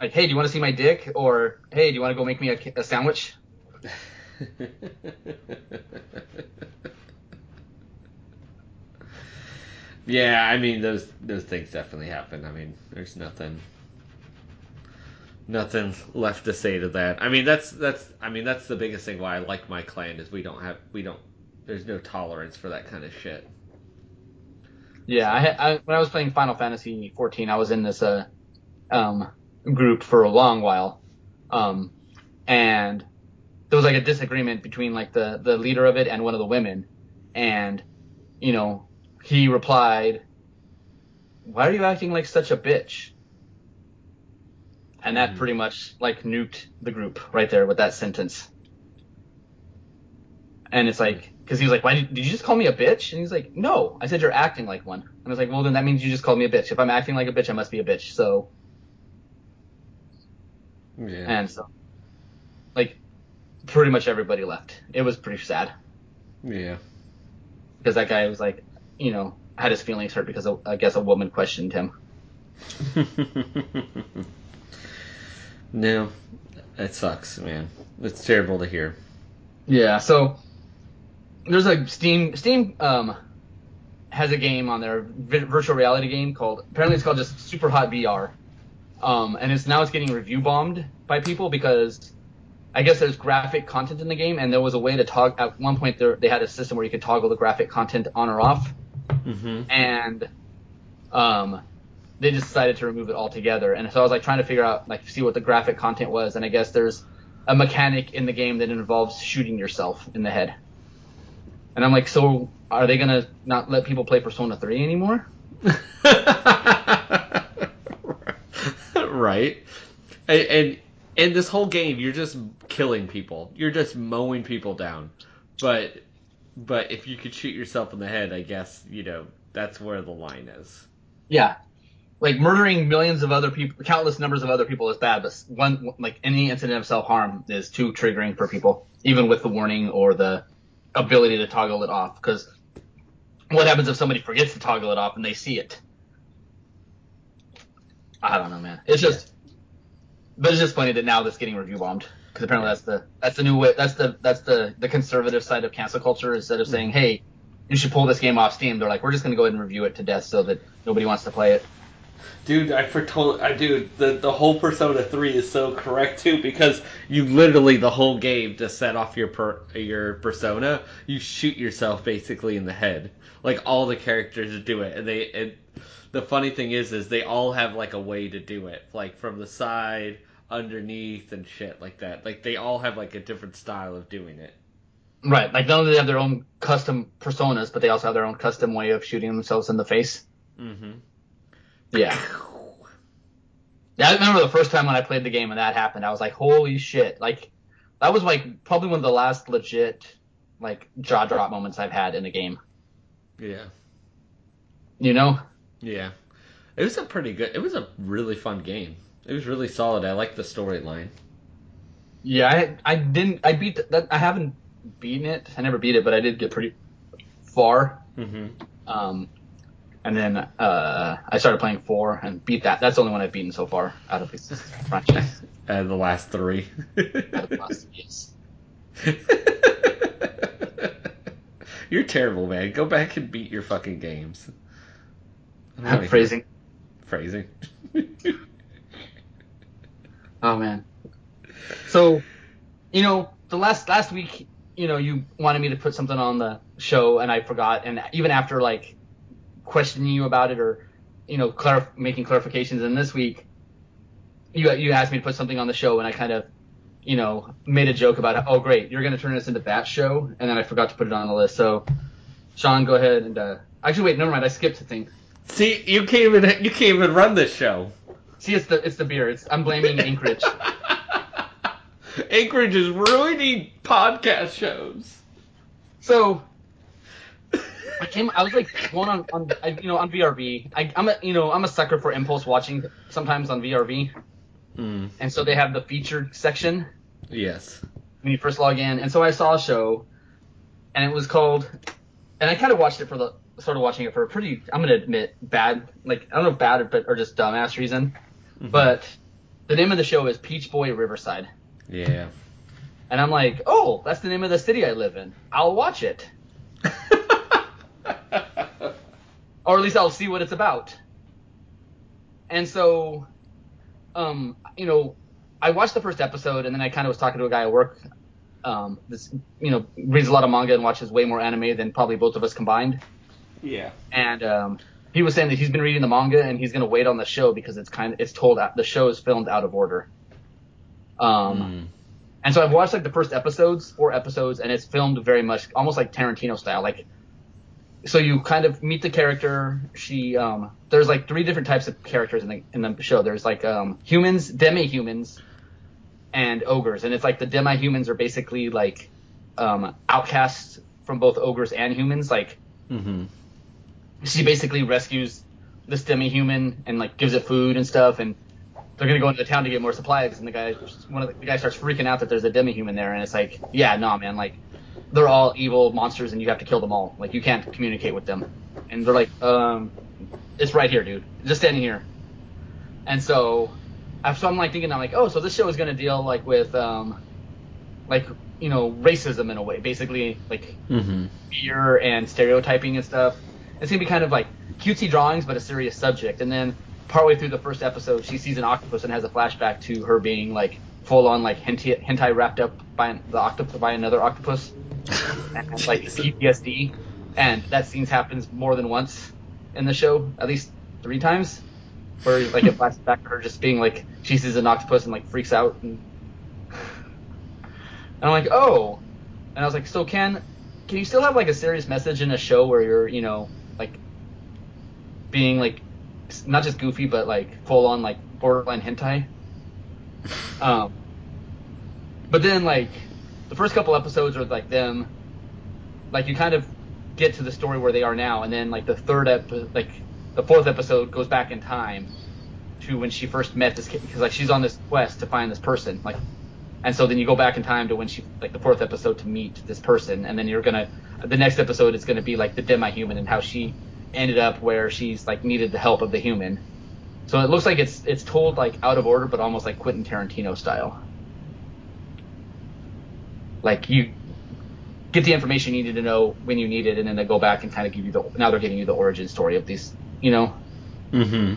B: like, hey, do you want to see my dick, or hey, do you want to go make me a, a sandwich?
A: yeah i mean those those things definitely happen. I mean there's nothing nothing left to say to that. I mean that's that's i mean that's the biggest thing why i like my clan is we don't have we don't there's no tolerance for that kind of shit.
B: Yeah, I, I when I was playing Final Fantasy 14, I was in this uh um group for a long while, um, and there was like a disagreement between like the the leader of it and one of the women, and you know he replied, "Why are you acting like such a bitch?" And that
A: Mhm.
B: pretty much like nuked the group right there with that sentence. And it's like, because he was like, "Why did, did you just call me a bitch?" And he's like, "No, I said you're acting like one." And I was like, "Well, then that means you just called me a bitch. If I'm acting like a bitch, I must be a bitch." So,
A: yeah
B: and so, like, pretty much everybody left. It was pretty sad
A: yeah
B: because that guy was like, you know, had his feelings hurt because I guess a woman questioned him.
A: no, it sucks, man. It's terrible to hear.
B: Yeah, so there's a Steam Steam um has a game on their virtual reality game called apparently it's called just Super Hot VR. Um, and it's now it's getting review bombed by people because I guess there's graphic content in the game, and there was a way to toggle. At one point, there, they had a system where you could toggle the graphic content on or off,
A: mm-hmm.
B: and um, they just decided to remove it altogether. And so I was like trying to figure out, like, see what the graphic content was, and I guess there's a mechanic in the game that involves shooting yourself in the head. And I'm like, so are they gonna not let people play Persona 3 anymore?
A: right. And, and in this whole game, you're just killing people. You're just mowing people down. But but if you could shoot yourself in the head, I guess you know that's where the line is.
B: Yeah, like murdering millions of other people, countless numbers of other people is bad, but one like any incident of self harm is too triggering for people, even with the warning or the ability to toggle it off. Because what happens if somebody forgets to toggle it off and they see it? I don't know, man. It's just, but it's just funny that now that's getting review bombed because apparently that's the that's the new way that's the that's the the conservative side of cancel culture. Instead of mm-hmm. saying, hey, you should pull this game off Steam, they're like, we're just gonna go ahead and review it to death so that nobody wants to play it.
A: Dude, I foretold. I dude, the the whole Persona three is so correct too because you literally the whole game to set off your per, your persona, you shoot yourself basically in the head. Like all the characters do it, and they and the funny thing is, is they all have like a way to do it, like from the side, underneath, and shit like that. Like they all have like a different style of doing it.
B: Right. Like not only do they have their own custom personas, but they also have their own custom way of shooting themselves in the face.
A: Mm-hmm.
B: Yeah. Yeah, I remember the first time when I played the game and that happened, I was like, holy shit. Like, that was like probably one of the last legit, like, jaw drop moments I've had in a game.
A: Yeah.
B: You know?
A: Yeah. It was a pretty good, it was a really fun game. It was really solid. I liked the storyline.
B: Yeah, I, I didn't, I beat that, I haven't beaten it. I never beat it, but I did get pretty far.
A: Mm-hmm.
B: Um, and then uh, I started playing four and beat that. That's the only one I've beaten so far out of this franchise.
A: The last three.
B: the last, yes.
A: You're terrible, man. Go back and beat your fucking games.
B: Phrasing.
A: Phrasing.
B: oh man. So, you know, the last last week, you know, you wanted me to put something on the show, and I forgot. And even after like questioning you about it or you know clarif- making clarifications. And this week, you you asked me to put something on the show, and I kind of you know made a joke about oh great you're going to turn this into that show, and then I forgot to put it on the list. So Sean, go ahead and uh, actually wait, never mind, I skipped a thing.
A: See, you can't even you can't even run this show.
B: See, it's the it's the beer. It's I'm blaming Anchorage.
A: Anchorage is ruining podcast shows.
B: So I came. I was like going on, on you know, on VRV. I, am a, you know, I'm a sucker for impulse watching sometimes on VRV.
A: Mm.
B: And so they have the featured section.
A: Yes.
B: When you first log in, and so I saw a show, and it was called, and I kind of watched it for the started watching it for a pretty, I'm gonna admit, bad, like I don't know if bad or, or just dumbass reason, mm-hmm. but the name of the show is Peach Boy Riverside.
A: Yeah.
B: And I'm like, oh, that's the name of the city I live in. I'll watch it. or at least I'll see what it's about. And so, um, you know, I watched the first episode, and then I kind of was talking to a guy at work. Um, this, you know, reads a lot of manga and watches way more anime than probably both of us combined.
A: Yeah.
B: And um, he was saying that he's been reading the manga and he's going to wait on the show because it's kind of it's told out, the show is filmed out of order. Um, mm. and so I've watched like the first episodes, four episodes, and it's filmed very much almost like Tarantino style, like so you kind of meet the character. She um, there's like three different types of characters in the in the show. There's like um, humans, demi-humans, and ogres. And it's like the demi-humans are basically like um, outcasts from both ogres and humans. Like
A: mm-hmm.
B: She basically rescues this demi-human and like gives it food and stuff. And they're gonna go into the town to get more supplies. And the guy, one of the, the guy starts freaking out that there's a demi-human there. And it's like, yeah, no, nah, man, like they're all evil monsters and you have to kill them all. Like you can't communicate with them. And they're like, um, it's right here, dude. Just standing here. And so, so I'm like thinking, I'm like, oh, so this show is gonna deal like with, um, like you know, racism in a way, basically like
A: Mm-hmm.
B: fear and stereotyping and stuff. It's gonna be kind of like cutesy drawings, but a serious subject. And then partway through the first episode, she sees an octopus and has a flashback to her being like full on like hentai, hentai wrapped up by the octopus by another octopus, and like PTSD. And that scene happens more than once in the show, at least three times, where like it flashes back to her just being like she sees an octopus and like freaks out and. And I'm like, oh, and I was like, so can can you still have like a serious message in a show where you're, you know, being like not just goofy but like full on like borderline hentai? Um, but then like the first couple episodes are like them, like you kind of get to the story where they are now, and then like the third ep, like the fourth episode goes back in time to when she first met this kid because like she's on this quest to find this person, like and so then you go back in time to when she like the fourth episode to meet this person and then you're gonna the next episode is gonna be like the demi-human and how she ended up where she's like needed the help of the human so it looks like it's it's told like out of order but almost like quentin tarantino style like you get the information you need to know when you need it and then they go back and kind of give you the now they're giving you the origin story of these you know
A: Mm-hmm.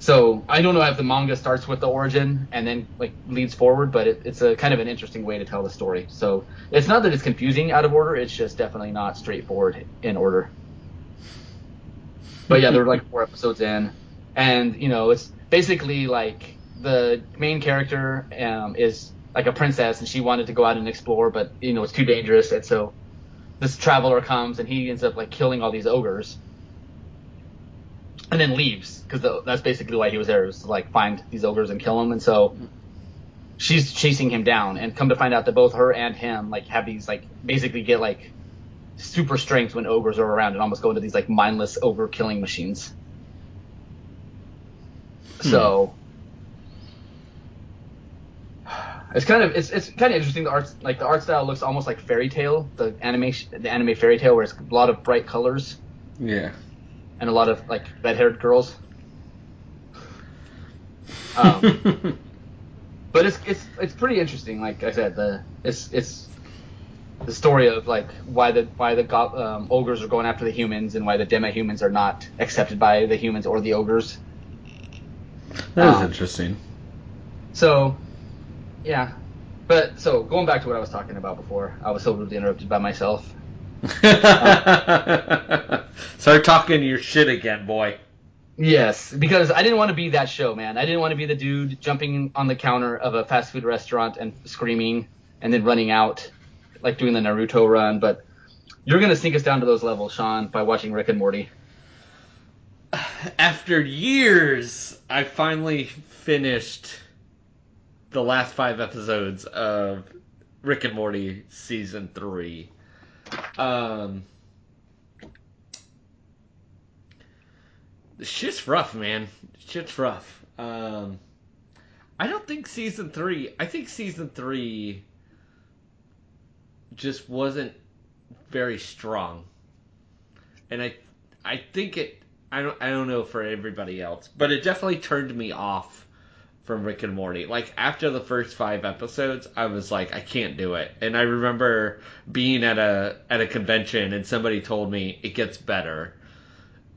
B: so I don't know if the manga starts with the origin and then like leads forward, but it, it's a kind of an interesting way to tell the story. So it's not that it's confusing out of order; it's just definitely not straightforward in order. But yeah, there were like four episodes in, and you know it's basically like the main character um, is like a princess, and she wanted to go out and explore, but you know it's too dangerous, and so this traveler comes and he ends up like killing all these ogres. And then leaves because that's basically why he was there was to like find these ogres and kill them and so she's chasing him down. And come to find out that both her and him like have these like basically get like super strength when ogres are around and almost go into these like mindless ogre killing machines so it's kind of it's it's kind of interesting the art like the art style looks almost like fairy tale the animation the anime fairy tale where it's a lot of bright colors
A: Yeah.
B: and a lot of like red-haired girls. Um, but it's it's it's pretty interesting. Like I said, the it's it's the story of like why the why the go- um, ogres are going after the humans and why the demi-humans are not accepted by the humans or the ogres.
A: that is
B: Um,
A: interesting.
B: So, yeah. But so going back to what I was talking about before, I was so rudely interrupted by myself.
A: Start talking your shit again, boy.
B: Yes, because I didn't want to be that show, man. I didn't want to be the dude jumping on the counter of a fast food restaurant and screaming and then running out, like doing the Naruto run. But you're gonna sink us down to those levels, Sean, by watching Rick and Morty.
A: After years, I finally finished the last five episodes of Rick and Morty season three. Um, shit's rough, man. Shit's rough. Um, I don't think season three. I think season three just wasn't very strong, and I, I think it. I don't. I don't know for everybody else, but it definitely turned me off from Rick and Morty. Like after the first five episodes, I was like, I can't do it. And I remember being at a at a convention and somebody told me it gets better,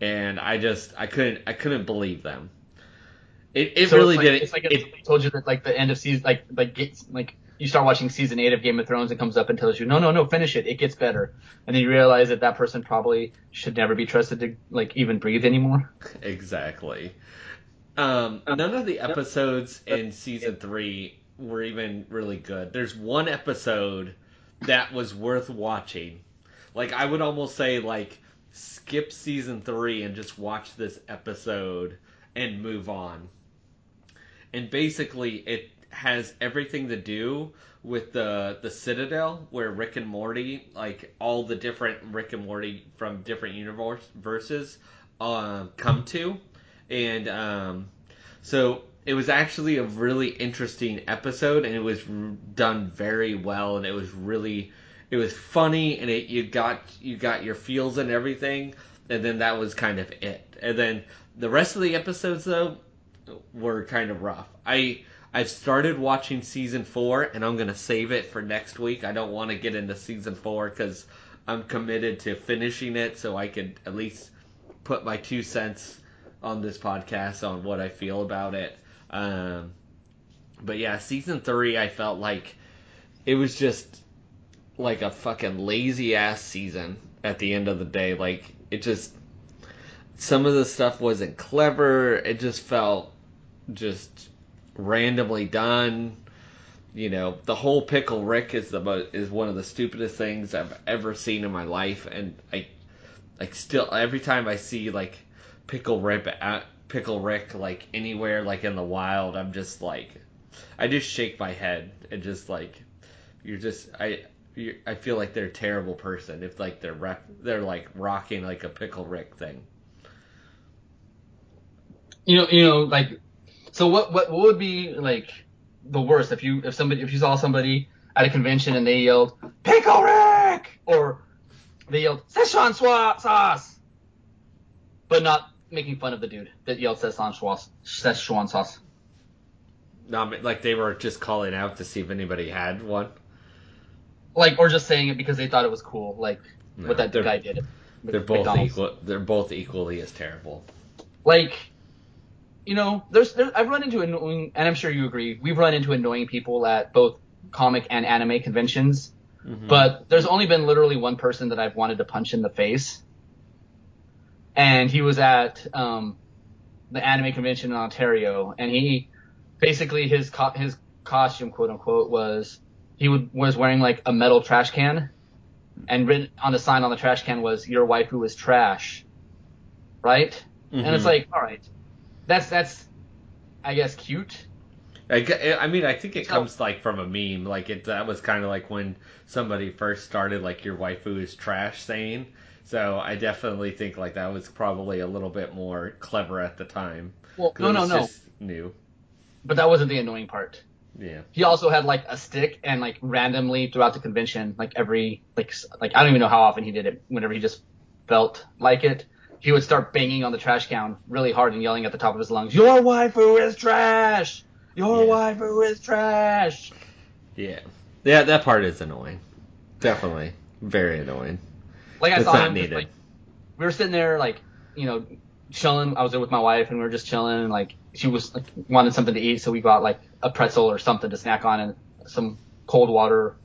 A: and I just I couldn't I couldn't believe them. It it
B: So
A: really
B: it's like,
A: didn't.
B: It's like if
A: it,
B: told you that like the end of season, like like gets like you start watching season eight of Game of Thrones and comes up and tells you, no, no, no, finish it. It gets better, and then you realize that that person probably should never be trusted to like even breathe anymore.
A: Exactly. Um, none of the episodes in season three were even really good. There's one episode that was worth watching. Like I would almost say like skip season three and just watch this episode and move on. And basically it has everything to do with the the Citadel where Rick and Morty, like all the different Rick and Morty from different universes, uh, come to, and um, so it was actually a really interesting episode, and it was done very well, and it was really it was funny and it you got you got your feels and everything, and then that was kind of it. And then the rest of the episodes though were kind of rough. I I've started watching season four, and I'm gonna save it for next week. I don't want to get into season four because I'm committed to finishing it, so I could at least put my two cents on this podcast on what I feel about it. Um, but yeah, season three, I felt like it was just like a fucking lazy ass season at the end of the day. Like it just some of the stuff wasn't clever. It just felt just randomly done. You know, the whole pickle Rick is the mo- is one of the stupidest things I've ever seen in my life, and I like still every time I see like pickle Rick at uh, pickle Rick like anywhere like in the wild, I'm just like I just shake my head and just like you're just I I feel like they're a terrible person if like they're rep, they're like rocking like a pickle Rick thing.
B: You know, you know, like, so what, what, what would be like the worst if you, if somebody, if you saw somebody at a convention and they yelled, Pickle Rick! Or they yelled, Szechuan sauce! But not making fun of the dude that yelled Szechuan sauce. Szechuan sauce.
A: Um, like they were just calling out to see if anybody had one.
B: Like, or just saying it because they thought it was cool, like
A: No,
B: what that guy did.
A: They're both
B: McDonald's.
A: equal. They're both equally as terrible.
B: like you know there's there, i've run into annoying and i'm sure you agree we've run into annoying people at both comic and anime conventions.
A: Mhm.
B: but there's only been literally one person that i've wanted to punch in the face. And he was at um, the anime convention in ontario. And he basically his co- his costume quote unquote was he would, was wearing like a metal trash can. And written on the sign on the trash can was your waifu is trash. Right? And it's
A: Mhm.
B: like, all right, that's that's, I guess, cute.
A: I, I mean, I think it comes like from a meme. Like it, that was kind of like when somebody first started, like your waifu is trash saying. So I definitely think like that was probably a little bit more clever at the time.
B: Well, no, no, no.
A: just new.
B: But that wasn't the annoying part.
A: Yeah.
B: He also had like a stick and like randomly throughout the convention, like every like like I don't even know how often he did it. Whenever he just felt like it, he would start banging on the trash can really hard and yelling at the top of his lungs, "Your waifu is trash! Your
A: Yeah.
B: waifu is trash!"
A: Yeah. Yeah, that part is annoying. Definitely. Very annoying.
B: Like I
A: It's
B: saw
A: not
B: him just,
A: needed.
B: like we were sitting there like you know chilling. I was there with my wife and we were just chilling and like she was like wanted something to eat, so we got like a pretzel or something to snack on and some cold water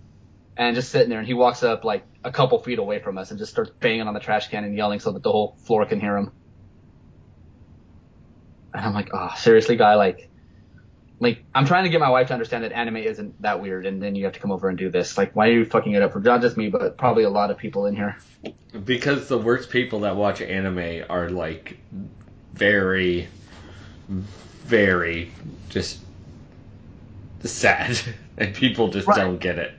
B: and just sitting there. And he walks up like a couple feet away from us and just starts banging on the trash can and yelling so that the whole floor can hear him. And I'm like, oh, seriously, guy, like. Like I'm trying to get my wife to understand that anime isn't that weird, and then you have to come over and do this. Like, why are you fucking it up for not just me, but probably a lot of people in here?
A: Because the worst people that watch anime are like very, very just sad, and people just
B: Right.
A: don't get it.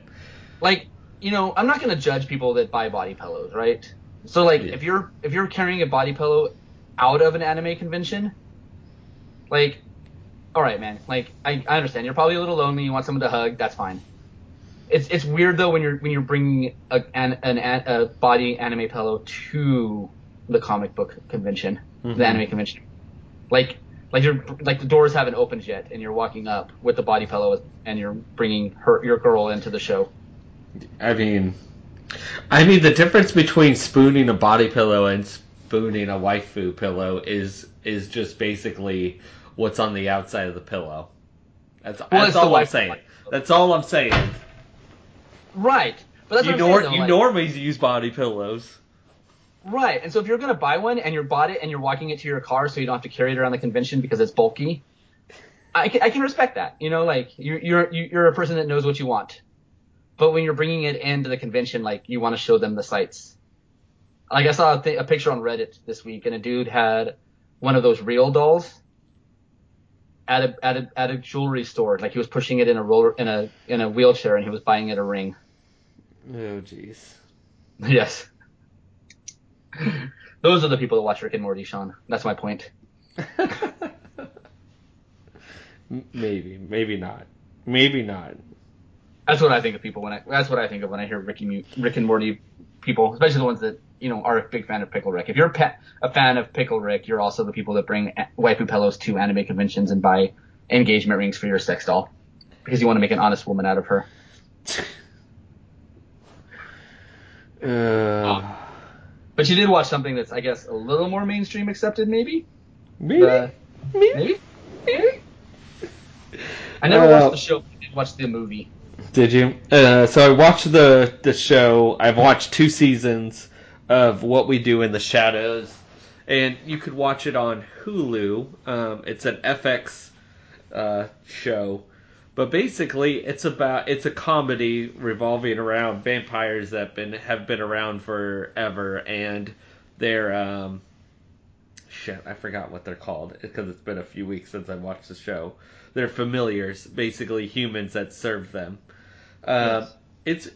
B: like you know i'm not going to judge people that buy body pillows right? So like
A: Yeah.
B: if you're if you're carrying a body pillow out of an anime convention like all right man like i, I understand. You're probably a little lonely you want someone to hug that's fine. It's it's weird though when you're when you're bringing a an, an, a body anime pillow to the comic book convention
A: Mhm.
B: the anime convention. Like like you're like the doors haven't opened yet and you're walking up with the body pillow and you're bringing her your girl into the show
A: I mean, I mean the difference between spooning a body pillow and spooning a waifu pillow is is just basically what's on the outside of the pillow. That's,
B: Well,
A: that's all I'm saying.
B: pillow.
A: That's all I'm saying.
B: Right. But that's
A: You,
B: what I'm
A: nor-
B: saying, though,
A: you
B: like-
A: normally use body pillows.
B: Right. And so if you're gonna buy one and you bought it and you're walking it to your car so you don't have to carry it around the convention because it's bulky, I can, I can respect that. You know, like you're you're you're a person that knows what you want. But when you're bringing it into the convention, like you want to show them the sights. Like I saw a, th- a picture on Reddit this week, and a dude had one of those real dolls at a at a at a jewelry store. Like he was pushing it in a roller in a in a wheelchair, and he was buying it a ring.
A: Oh jeez.
B: Yes. Those are the people that watch Rick and Morty, Sean. That's my point.
A: maybe, maybe not. Maybe not.
B: That's what I think of people when I. That's what I think of when I hear Ricky, Rick and Morty people, especially the ones that you know are a big fan of Pickle Rick. If you're a, fan of Pickle Rick, you're also the people that bring waifu pillows to anime conventions and buy engagement rings for your sex doll because you want to make an honest woman out of her.
A: Uh,
B: But you did watch something that's, I guess, a little more mainstream accepted, maybe.
A: maybe, maybe.
B: maybe. Maybe. I never
A: Uh,
B: watched the show. I did watch the movie.
A: Did you? Uh, so I watched the the show. I've watched two seasons of What We Do in the Shadows, and you could watch it on Hulu. Um, it's an FX uh, show, but basically it's about it's a comedy revolving around vampires that been have been around forever, and they're um, shit. I forgot what they're called because it's been a few weeks since I watched the show. They're familiars, basically humans that serve them. Uh,
B: Yes.
A: It's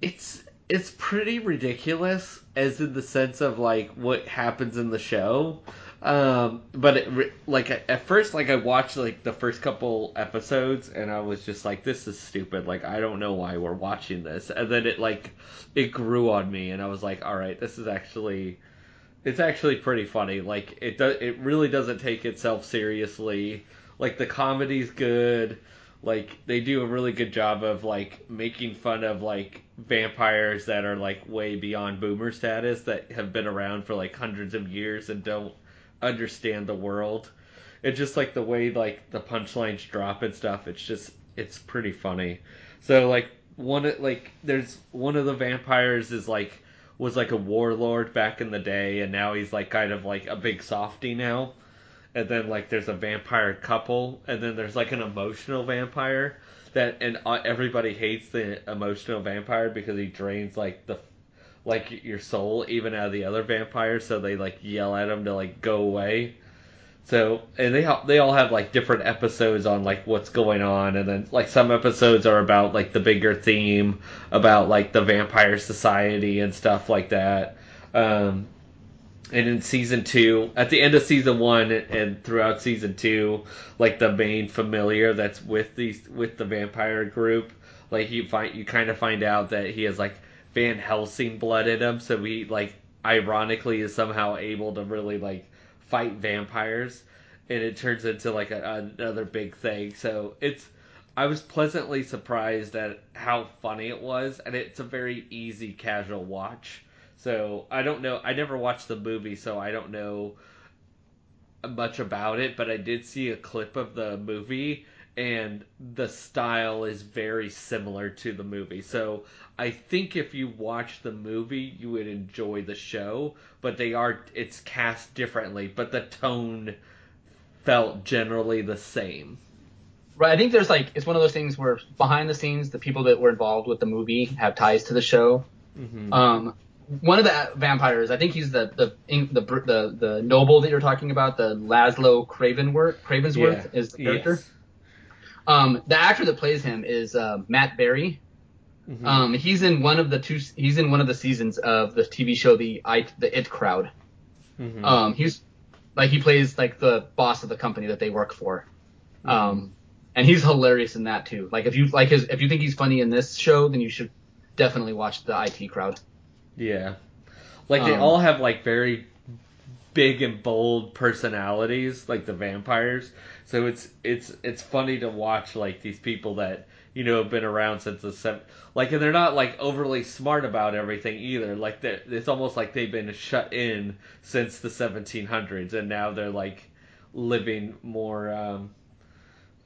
A: it's it's pretty ridiculous, as in the sense of like what happens in the show. Um, but it, like at at first, like I watched like the first couple episodes, and I was just like, "This is stupid." Like I don't know why we're watching this. And then it like it grew on me, and I was like, "All right, this is actually." It's actually pretty funny. Like it does. It really doesn't take itself seriously. Like the comedy's good. Like they do a really good job of like making fun of like vampires that are like way beyond boomer status that have been around for like hundreds of years and don't understand the world. It's just like the way like the punchlines drop and stuff. It's just it's pretty funny. So like one like there's one of the vampires is like was like a warlord back in the day and now he's like kind of like a big softy now. And then like there's a vampire couple and then there's like an emotional vampire that and uh, everybody hates the emotional vampire because he drains like the like your soul even out of the other vampires so they like yell at him to like go away. So and they they all have like different episodes on like what's going on, and then like some episodes are about like the bigger theme about like the vampire society and stuff like that. Um, and in season two, at the end of season one and throughout season two, like the main familiar that's with these with the vampire group, like you find you kind of find out that he has like Van Helsing blood in him, so he like ironically is somehow able to really like fight vampires, and it turns into like a, another big thing. So it's I was pleasantly surprised at how funny it was, and it's a very easy casual watch. So I don't know. I never watched the movie, so I don't know much about it. But I did see a clip of the movie, and the style is very similar to the movie. So I think if you watch the movie, you would enjoy the show. But they are it's cast differently, but the tone felt generally the same.
B: Right. I think there's like it's one of those things where behind the scenes, the people that were involved with the movie have ties to the show.
A: Mm-hmm.
B: Um, one of the vampires, I think he's the the the the, the noble that you're talking about, the Laszlo Cravenworth. Cravensworth
A: Yeah.
B: is the character.
A: Yes.
B: Um, the actor that plays him is uh, Matt Berry.
A: Mhm.
B: Um, he's in one of the two. He's in one of the seasons of the TV show the I, the It Crowd.
A: Mhm.
B: Um, he's like he plays like the boss of the company that they work for. Um, and he's hilarious in that too. Like if you like his, if you think he's funny in this show, then you should definitely watch the IT Crowd.
A: Yeah. Like they
B: Um,
A: all have like very big and bold personalities, like the vampires. So it's it's it's funny to watch like these people that you know have been around since the seven. Like and they're not like overly smart about everything either. Like they it's almost like they've been shut in since the 1700s, and now they're like living more. um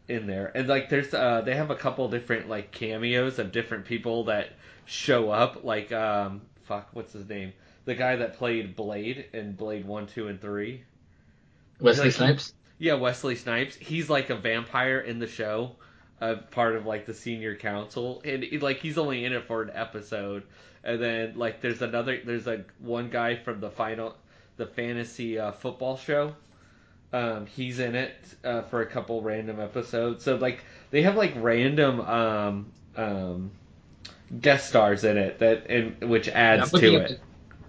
A: in there and like there's uh they have a couple different like cameos of different people that show up like um fuck what's his name? The guy that played blade in blade 1 2 and 3
B: Wesley
A: Like,
B: Snipes.
A: yeah wesley snipes. He's like a vampire in the show uh, part of like the senior council. And he, like he's only in it for an episode. And then like there's another there's like one guy from the final the fantasy uh, football show. Um, he's in it uh, for a couple random episodes. So like they have like random um, um, guest stars in it that and which adds
B: looking
A: to it.
B: the-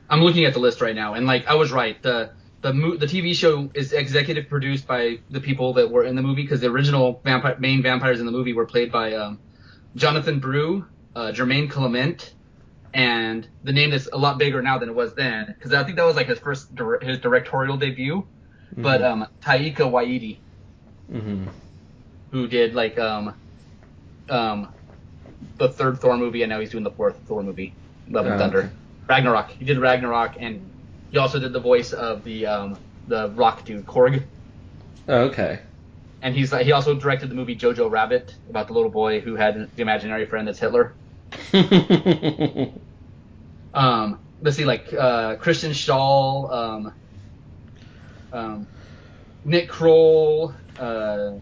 B: I'm looking at the list right now, and like I was right. The the mo- the TV show is executive produced by the people that were in the movie because the original vampire main vampires in the movie were played by um, Jonathan Brugh, uh, Jermaine Clement, and the name is a lot bigger now than it was then because I think that was like his first dir- his directorial debut. But um, Taika Waititi,
A: hmm
B: who did like um, um, the third Thor movie, and now he's doing the fourth Thor movie, Love and
A: Oh,
B: Thunder.
A: okay.
B: Ragnarok. He did Ragnarok, and he also did the voice of the um, the Rock dude Korg.
A: Okay.
B: And he's he also directed the movie Jojo Rabbit about the little boy who had the imaginary friend that's Hitler. Um, let's see, like uh, Kristen Schaal, um, um, Nick Kroll, uh,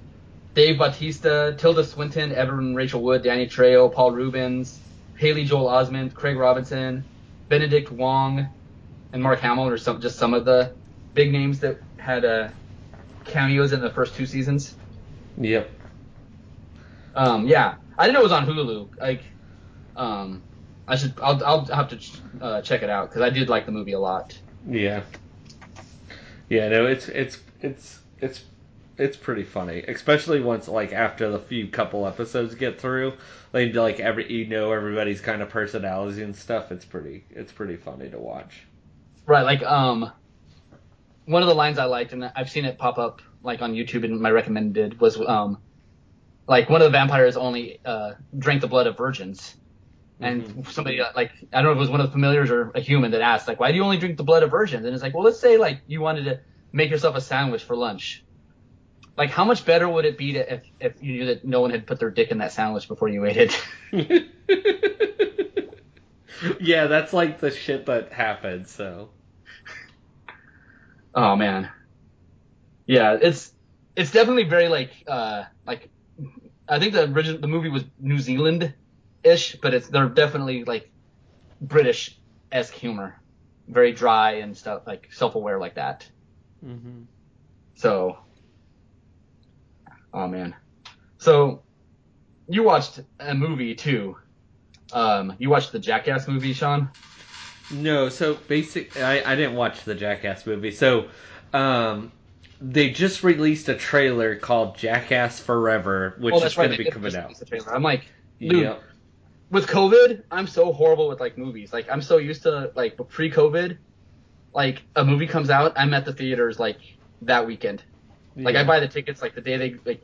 B: Dave Bautista, Tilda Swinton, Evan Rachel Wood, Danny Trejo, Paul Reubens, Haley Joel Osment, Craig Robinson, Benedict Wong, and Mark Hamill are some just some of the big names that had uh, cameos in the first two seasons.
A: yep.
B: Um, yeah, I didn't know it was on Hulu. Like, um, I should, I'll, I'll have to uh, check it out because I did like the movie a lot.
A: Yeah. Yeah, no, it's it's it's it's it's pretty funny, especially once like after the few couple episodes get through, like like every you know everybody's kind of personalities and stuff. It's pretty it's pretty funny to watch.
B: Right, like, um, one of the lines I liked, and I've seen it pop up like on YouTube and my recommended was, um, like one of the vampires only uh, drank the blood of virgins. And somebody uh, like I don't know if it was one of the familiars or a human that asked like why do you only drink the blood of virgins and it's like well let's say like you wanted to make yourself a sandwich for lunch like how much better would it be to if, if you knew that no one had put their dick in that sandwich before you ate it
A: yeah, that's like the shit that happens. So
B: Oh man. Yeah, it's it's definitely very like uh like I think the original the movie was New Zealand ish, but it's they're definitely like British esque humor. Very dry and stuff like self aware like that.
A: mm-hmm.
B: So Oh man. So you watched a movie too. Um you watched the Jackass movie, Sean?
A: No, so basic. I, I didn't watch the Jackass movie. So, um, they just released a trailer called Jackass Forever, which
B: oh,
A: is
B: that's
A: going to be coming out.
B: release the trailer. I'm like, dude,
A: Yep.
B: with COVID, I'm so horrible with like movies. Like I'm so used to like pre-COVID, like a movie comes out, I'm at the theaters like that weekend. Like I buy the tickets like the day they like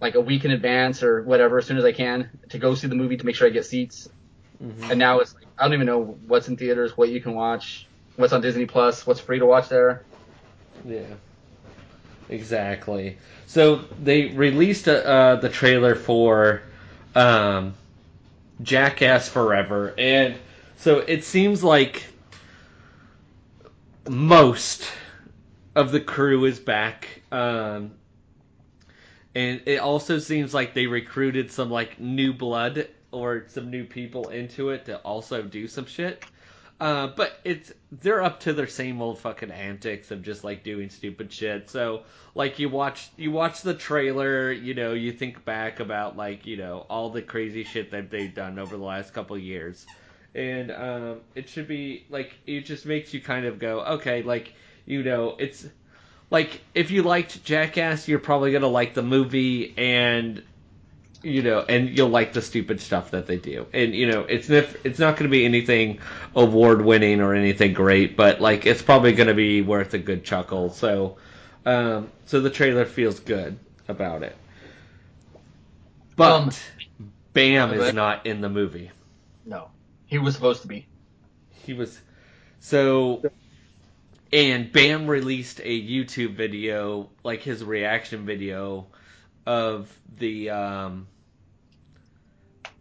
B: like a week in advance or whatever as soon as I can to go see the movie to make sure I get seats.
A: Mhm.
B: And now it's like I don't even know what's in theaters, what you can watch, what's on Disney Plus, what's free to watch there.
A: Yeah. Exactly. So they released uh, uh, the trailer for um, Jackass Forever, and so it seems like most of the crew is back. Um, and it also seems like they recruited some like new blood or some new people into it to also do some shit. Uh, but it's they're up to their same old fucking antics of just like doing stupid shit. So like you watch you watch the trailer, you know, you think back about like you know all the crazy shit that they've done over the last couple years, and um, it should be like it just makes you kind of go okay, like you know it's like if you liked Jackass, you're probably gonna like the movie and you know, and you'll like the stupid stuff that they do. And you know, it's it's not going to be anything award winning or anything great, but like it's probably going to be worth a good chuckle. So, um, so the trailer feels good about it. But
B: Um,
A: Bam is not in the movie.
B: No, he was supposed to be.
A: He was so and Bam released a YouTube video, like his reaction video of the um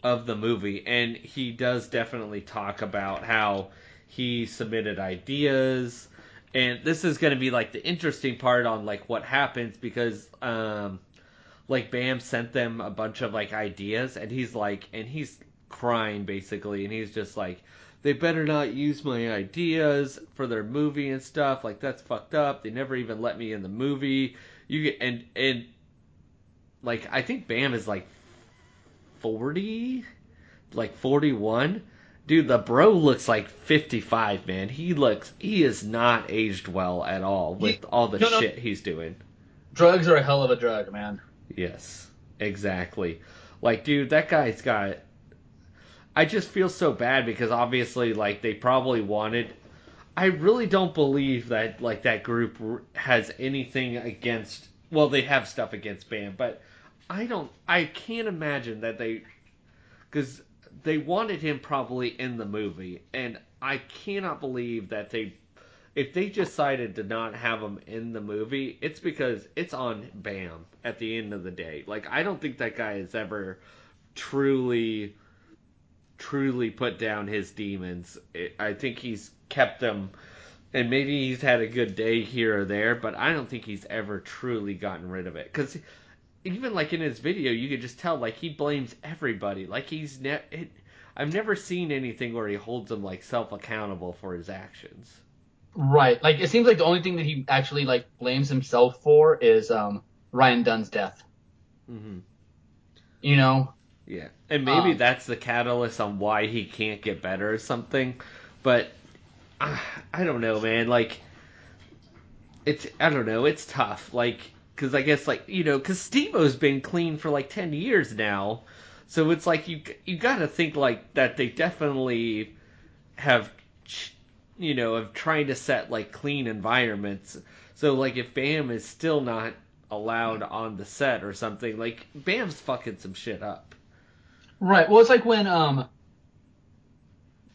A: of the movie. And he does definitely talk about how he submitted ideas. And this is going to be like the interesting part on like what happens because um like Bam sent them a bunch of like ideas and he's like and he's crying basically and he's just like they better not use my ideas for their movie and stuff like that's fucked up they never even let me in the movie you get and and like I think Bam is like 40 like 41 Dude, the bro looks like 55, man. He looks, he is not aged well at all with
B: He-
A: all the
B: no, no.
A: shit he's doing.
B: Drugs are a hell of a drug, man.
A: Yes, exactly. Like, dude, that guy's got. I just feel so bad because obviously, like, they probably wanted. I really don't believe that, like, that group has anything against. Well, they have stuff against Bam, but I don't. I can't imagine that they. Because they wanted him probably in the movie, and I cannot believe that they if they decided to not have him in the movie, it's because it's on Bam at the end of the day. Like I don't think that guy has ever truly truly put down his demons. It, I think he's kept them and maybe he's had a good day here or there, but I don't think he's ever truly gotten rid of it cuz even like in his video, you could just tell like he blames everybody. Like he's ne- it, I've never seen anything where he holds them like self accountable for his actions.
B: Right. Like it seems like the only thing that he actually like blames himself for is um Ryan Dunn's death.
A: Mm-hmm.
B: You know?
A: Yeah, and maybe
B: Um,
A: that's the catalyst on why he can't get better or something. But uh, I don't know, man. Like, it's I don't know. It's tough. Like, because I guess like you know, because Steve-O's been clean for like ten years now, so it's like you you got to think like that. They definitely have, you know, of trying to set like clean environments. So like if Bam is still not allowed on the set or something, like Bam's fucking some shit up.
B: Right. Well, it's like when um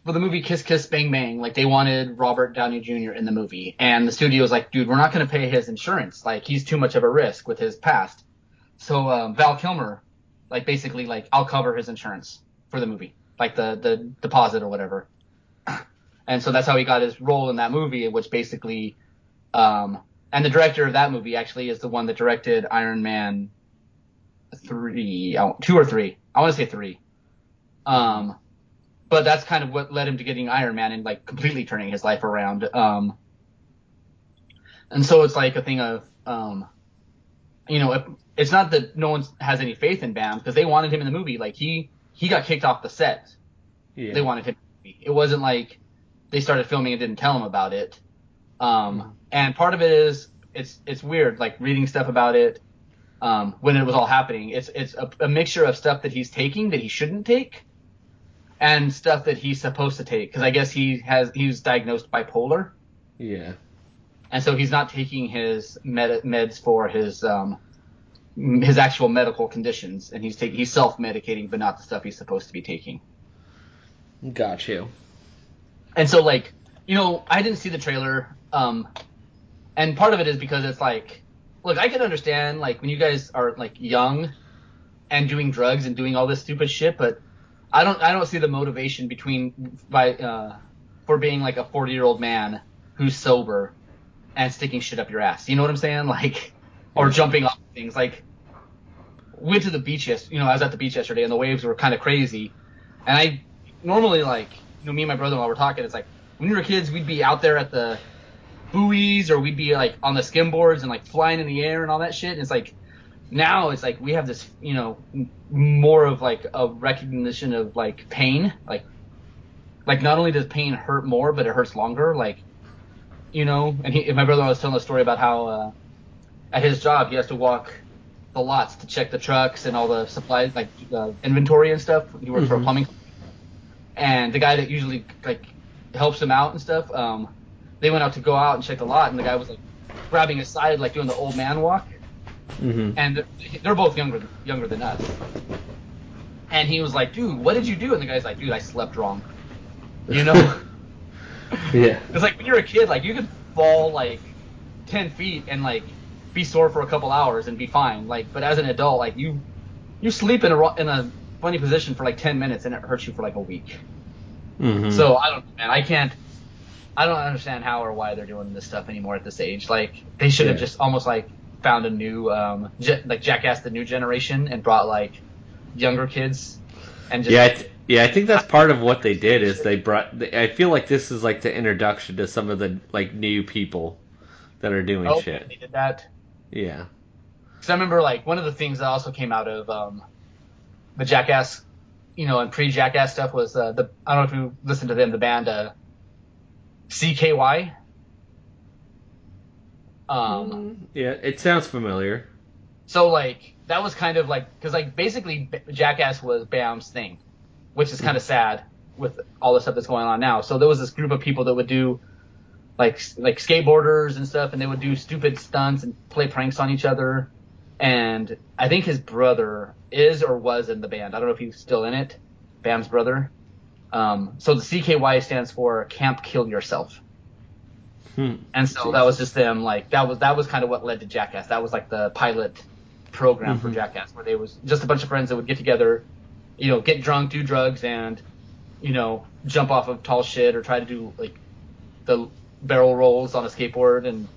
B: for the movie Kiss Kiss Bang Bang, like they wanted Robert Downey Jr. in the movie, and the studio was like, dude, we're not going to pay his insurance. Like he's too much of a risk with his past. So um, Val Kilmer, like basically like I'll cover his insurance for the movie, like the the deposit or whatever. And so that's how he got his role in that movie, which basically, um, and the director of that movie actually is the one that directed Iron Man three, I- two or three. I want to say three. Um, but that's kind of what led him to getting Iron Man and like completely turning his life around. Um, and so it's like a thing of, um, you know, if, it's not that no one has any faith in Bam because they wanted him in the movie. Like he he got kicked off the set.
A: Yeah.
B: They wanted him. in the movie. It wasn't like they started filming and didn't tell him about it. Um, and part of it is it's it's weird, like reading stuff about it um, when it was all happening. It's it's a, a mixture of stuff that he's taking that he shouldn't take, and stuff that he's supposed to take. Because I guess he has he was diagnosed bipolar,
A: Yeah.
B: and so he's not taking his med- meds for his um, his actual medical conditions, and he's taking he's self medicating, but not the stuff he's supposed to be taking.
A: Got you.
B: And so like, you know, I didn't see the trailer. Um, and part of it is because it's like, look, I can understand like when you guys are like young and doing drugs and doing all this stupid shit, but I don't, I don't see the motivation between by, uh, for being like a 40 year old man who's sober and sticking shit up your ass. You know what I'm saying? Like, or jumping off things. Like, went to the beach yes, you know, I was at the beach yesterday and the waves were kind of crazy. And I normally like, you know, me and my brother-in-law were talking. It's like when we were kids, we'd be out there at the buoys or we'd be like on the skimboards and like flying in the air and all that shit. And it's like now it's like we have this, you know, more of like a recognition of like pain. Like, like not only does pain hurt more, but it hurts longer. Like, you know, and he, my brother was telling a story about how uh, at his job he has to walk the lots to check the trucks and all the supplies, like uh, inventory and stuff. He works for a
A: Mhm.
B: plumbing, and the guy that usually like helps him out and stuff. Um, they went out to go out and check the lot, and the guy was like grabbing his side, like doing the old man walk.
A: Mm-hmm.
B: And they're, both younger younger than us. And he was like, "Dude, what did you do?" And the guy's like, "Dude, I slept wrong." You know.
A: Yeah.
B: It's like when you're a kid, like you could fall like ten feet and like be sore for a couple hours and be fine. Like, but as an adult, like you you sleep in a in a funny position for like ten minutes and it hurts you for like a week.
A: Mm-hmm.
B: So I don't, man, I can't. I don't understand how or why they're doing this stuff anymore at this age. Like they should have
A: Yeah.
B: just almost like found a new, um, ge- like Jackass the new generation and brought like younger kids and just
A: yeah, I th- yeah, I think that's part of what they did is they brought. I feel like this is like the introduction to some of the like new people that are doing
B: oh,
A: shit.
B: they did that.
A: Yeah.
B: Because I remember like one of the things that also came out of um, the Jackass you know, and pre Jackass stuff was uh, the I don't know if you listened to them, the band uh, CKY. Um,
A: Yeah, it sounds familiar.
B: so like that was kind of like because like basically B- Jackass was Bam's thing, which is kind of sad with all the stuff that's going on now. So there was this group of people that would do like like skateboarders and stuff, and they would do stupid stunts and play pranks on each other. And I think his brother is or was in the band. I don't know if he's still in it. Bam's brother. Um, so the CKY stands for Camp Kill Yourself.
A: Hmm.
B: And so that was just them like that was that was kind of what led to Jackass. That was like the pilot program for
A: Mhm.
B: Jackass where they was just a bunch of friends that would get together, you know, get drunk, do drugs and you know, jump off of tall shit or try to do like the barrel rolls on a skateboard and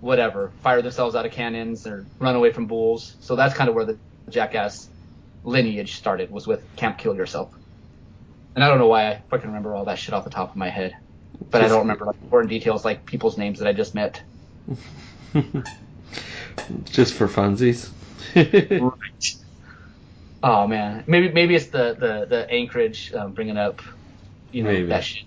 B: whatever, fire themselves out of cannons or run away from bulls. So that's kind of where the Jackass lineage started was with Camp Kill Yourself. And I don't know why I fucking remember all that shit off the top of my head. But I don't remember like important details like people's names that I just met.
A: Just for funsies.
B: Right. Oh man, maybe maybe it's the the the Anchorage um, bringing up, you know,
A: Maybe.
B: that shit.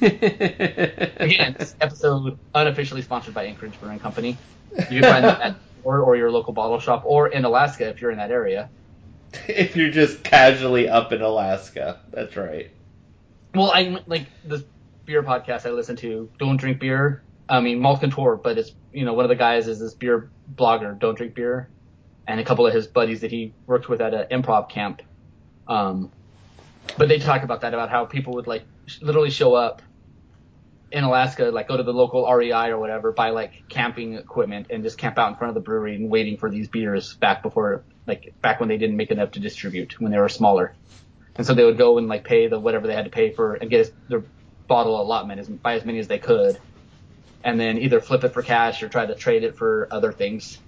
B: Again, this episode unofficially sponsored by Anchorage Brewing Company. You can find them at or or your local bottle shop or in Alaska if you're in that area.
A: if you're just casually up in Alaska, that's right.
B: Well, I like the beer podcast I listen to. Don't drink beer. I mean, Malt Contour, but it's you know one of the guys is this beer blogger. Don't drink beer, and a couple of his buddies that he worked with at an improv camp. Um, but they talk about that about how people would like literally show up in Alaska, like go to the local REI or whatever, buy like camping equipment and just camp out in front of the brewery and waiting for these beers back before like back when they didn't make enough to distribute when they were smaller. And so they would go and like pay the whatever they had to pay for and get their bottle allotment, as, buy as many as they could, and then either flip it for cash or try to trade it for other things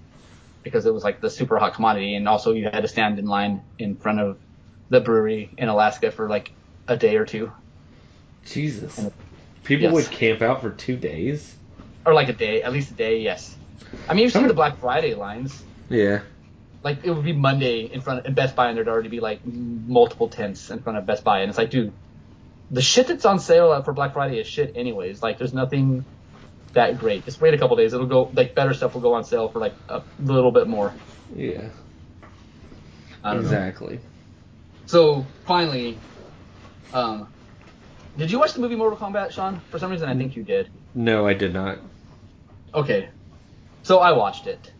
B: because it was like the super hot commodity. And also you had to stand in line in front of the brewery in Alaska for like a day or two
A: Jesus.
B: And-
A: People
B: yes.
A: would camp out for two days?
B: or like a day, at least a day. Yes. I mean, you've seen the Black Friday lines.
A: Yeah.
B: Like it would be Monday in front of Best Buy, and there'd already be like multiple tents in front of Best Buy, and it's like, dude, the shit that's on sale for Black Friday is shit anyways. Like, there's nothing that great. Just wait a couple days; it'll go. Like better stuff will go on sale for like a little bit more.
A: Yeah.
B: I don't know.
A: Exactly.
B: So finally, um, did you watch the movie Mortal Kombat, Sean? For some reason, I think you did.
A: No, I did not.
B: Okay, so I watched it.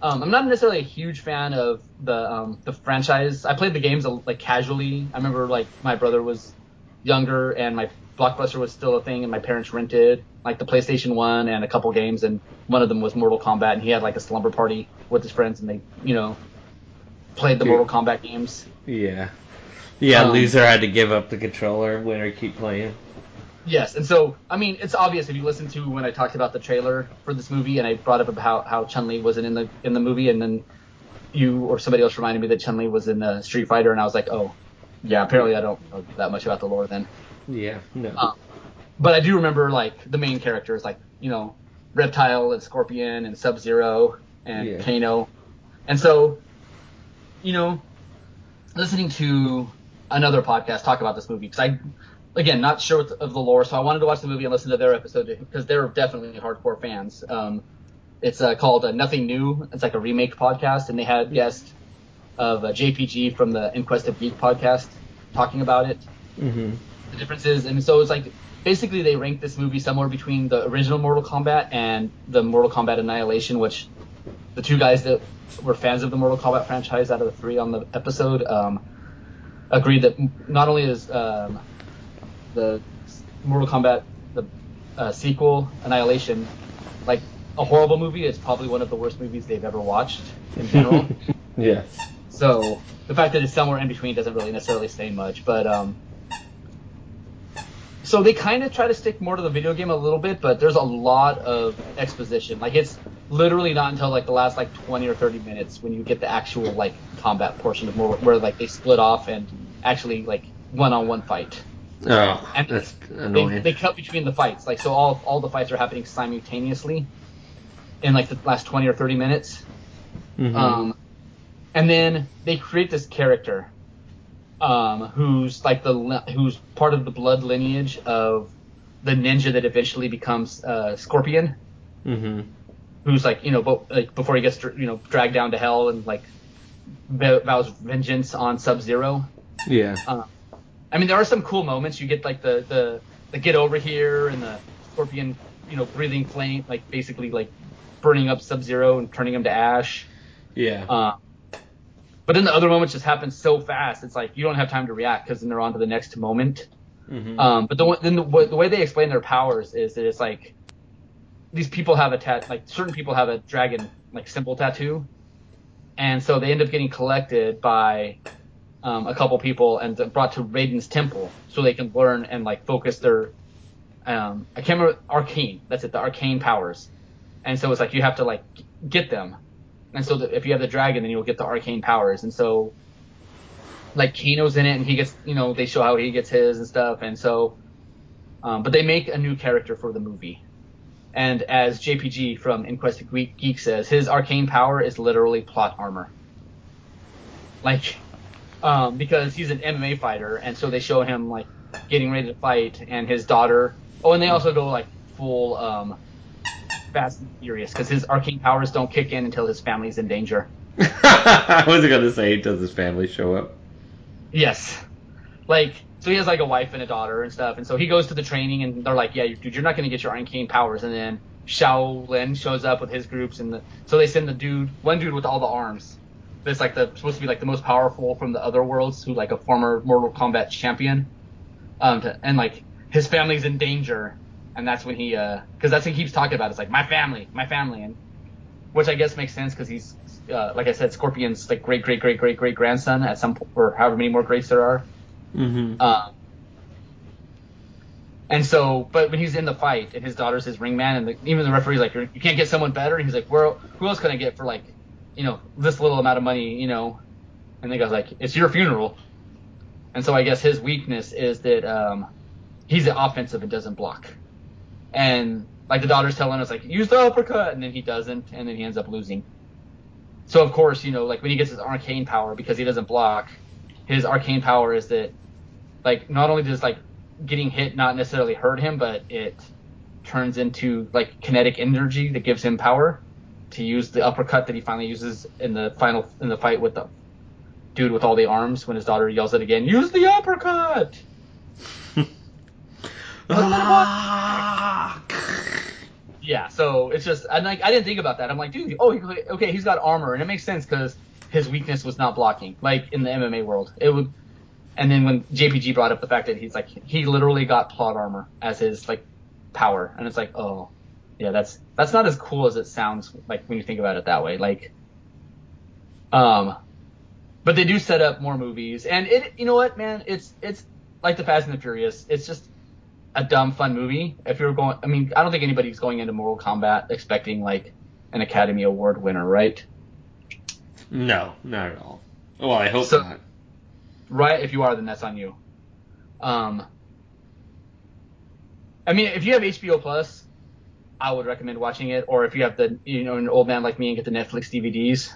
B: Um, I'm not necessarily a huge fan of the um, the franchise. I played the games uh, like casually. I remember like my brother was younger and my Blockbuster was still a thing, and my parents rented like the PlayStation One and a couple games, and one of them was Mortal Kombat, and he had like a slumber party with his friends, and they you know played the
A: Dude.
B: Mortal Kombat games.
A: Yeah. Yeah,
B: Um,
A: loser had to give up the controller, winner keep playing.
B: Yes, and so I mean, it's obvious if you listen to when I talked about the trailer for this movie, and I brought up about how, how Chun Li wasn't in the in the movie, and then you or somebody else reminded me that Chun Li was in uh, Street Fighter, and I was like, oh, yeah, apparently I don't know that much about the lore then.
A: Yeah, no.
B: Um, but I do remember like the main characters, like you know, Reptile and Scorpion and Sub Zero and
A: Yeah.
B: Kano, and so you know, listening to another podcast talk about this movie because I, again, not sure of the lore, so I wanted to watch the movie and listen to their episode because they're definitely hardcore fans. Um, it's uh, called uh, Nothing New. It's like a remake podcast, and they had guest of uh, JPG from the Inquest of Geek podcast talking about it
A: hmm
B: the differences. And so it's like basically they ranked this movie somewhere between the original Mortal Kombat and the Mortal Kombat Annihilation, which the two guys that were fans of the Mortal Kombat franchise out of the three on the episode um, agreed that not only is um, the Mortal Kombat the uh, sequel Annihilation like a horrible movie, it's probably one of the worst movies they've ever watched in general.
A: Yes.
B: So the fact that it's somewhere in between doesn't really necessarily say much, but um, so they kind of try to stick more to the video game a little bit, but there's a lot of exposition. Like it's literally not until like the last like 20 or 30 minutes when you get the actual like combat portion of more where like they split off and actually like one-on-one fight.
A: Oh,
B: And
A: that's
B: They,
A: annoying.
B: they cut between the fights, like so all all the fights are happening simultaneously in like the last 20 or 30 minutes.
A: Mhm.
B: Um, and then they create this character um, who's like the who's part of the blood lineage of the ninja that eventually becomes uh, Scorpion,
A: Mm-hmm.
B: who's like you know, but like before he gets you know dragged down to hell and like vows vengeance on Sub Zero.
A: Yeah.
B: Um, I mean, there are some cool moments. You get like the the the get over here and the Scorpion, you know, breathing flame, like basically like burning up Sub Zero and turning him to ash.
A: Yeah.
B: Uh, but then the other moments just happen so fast. It's like you don't have time to react because then they're on to the next moment.
A: mm-hmm.
B: Um, but the then the, the way they explain their powers is that it's like these people have a tat like certain people have a dragon like symbol tattoo, and so they end up getting collected by um, a couple people and brought to Raiden's temple so they can learn and like focus their um, I can't remember arcane. That's it, the arcane powers. And so it's like you have to like get them. And so that if you have the dragon, then you'll get the arcane powers. And so like Kano's in it, and he gets you know they show how he gets his and stuff. And so, um, but they make a new character for the movie. And as JPG from Inquest Geek says, his arcane power is literally plot armor. Like, um, because he's an MMA fighter, and so they show him like getting ready to fight, and his daughter. Oh, and they also go like full um, Fast and Furious because his arcane powers don't kick in until his family's in danger.
A: I wasn't gonna say does his family show up.
B: Yes. Like, so he has like a wife and a daughter and stuff, and so he goes to the training, and they're like, "Yeah, dude, you're not gonna get your arcane powers." And then Shaolin shows up with his groups, and the, so they send the dude, one dude with all the arms. That's like the supposed to be like the most powerful from the other worlds, who like a former Mortal Kombat champion. Um, to, and like his family's in danger, and that's when he, uh, because that's what he keeps talking about. It's like my family, my family, and which I guess makes sense because he's, uh, like I said, Scorpion's like great, great, great, great, great grandson at some point, or however many more greats there are.
A: Mm-hmm.
B: Um, and so, but when he's in the fight and his daughter's his ringman, and the, even the referee's like, "You're- you can't get someone better. And he's like, Where, who else can I get for like, you know, this little amount of money, you know? And the guy's like, it's your funeral. And so I guess his weakness is that um, he's offensive and doesn't block. And like the daughter's telling us, like, use the uppercut, and then he doesn't, and then he ends up losing. So of course, you know, like when he gets his arcane power because he doesn't block, his arcane power is that like not only does like getting hit not necessarily hurt him, but it turns into like kinetic energy that gives him power to use the uppercut that he finally uses in the final in the fight with the dude with all the arms when his daughter yells it again, use the uppercut.
A: Ah!
B: Yeah, so it's just and like I didn't think about that. I'm like, dude, oh, okay, he's got armor, and it makes sense because his weakness was not blocking, like in the MMA world. It would, and then when JPG brought up the fact that he's like he literally got plot armor as his like power, and it's like, oh, yeah, that's that's not as cool as it sounds like when you think about it that way. Like, um, but they do set up more movies, and it, you know what, man, it's it's like the Fast and the Furious. It's just a dumb fun movie. If you're going, I mean, I don't think anybody's going into Mortal Kombat expecting like an Academy Award winner, right?
A: No, not at all. Well, I hope
B: So-
A: not.
B: Right? If you are, then that's on you. Um, I mean, if you have HBO Plus, I would recommend watching it. Or if you have the, you know, an old man like me and get the Netflix DVDs,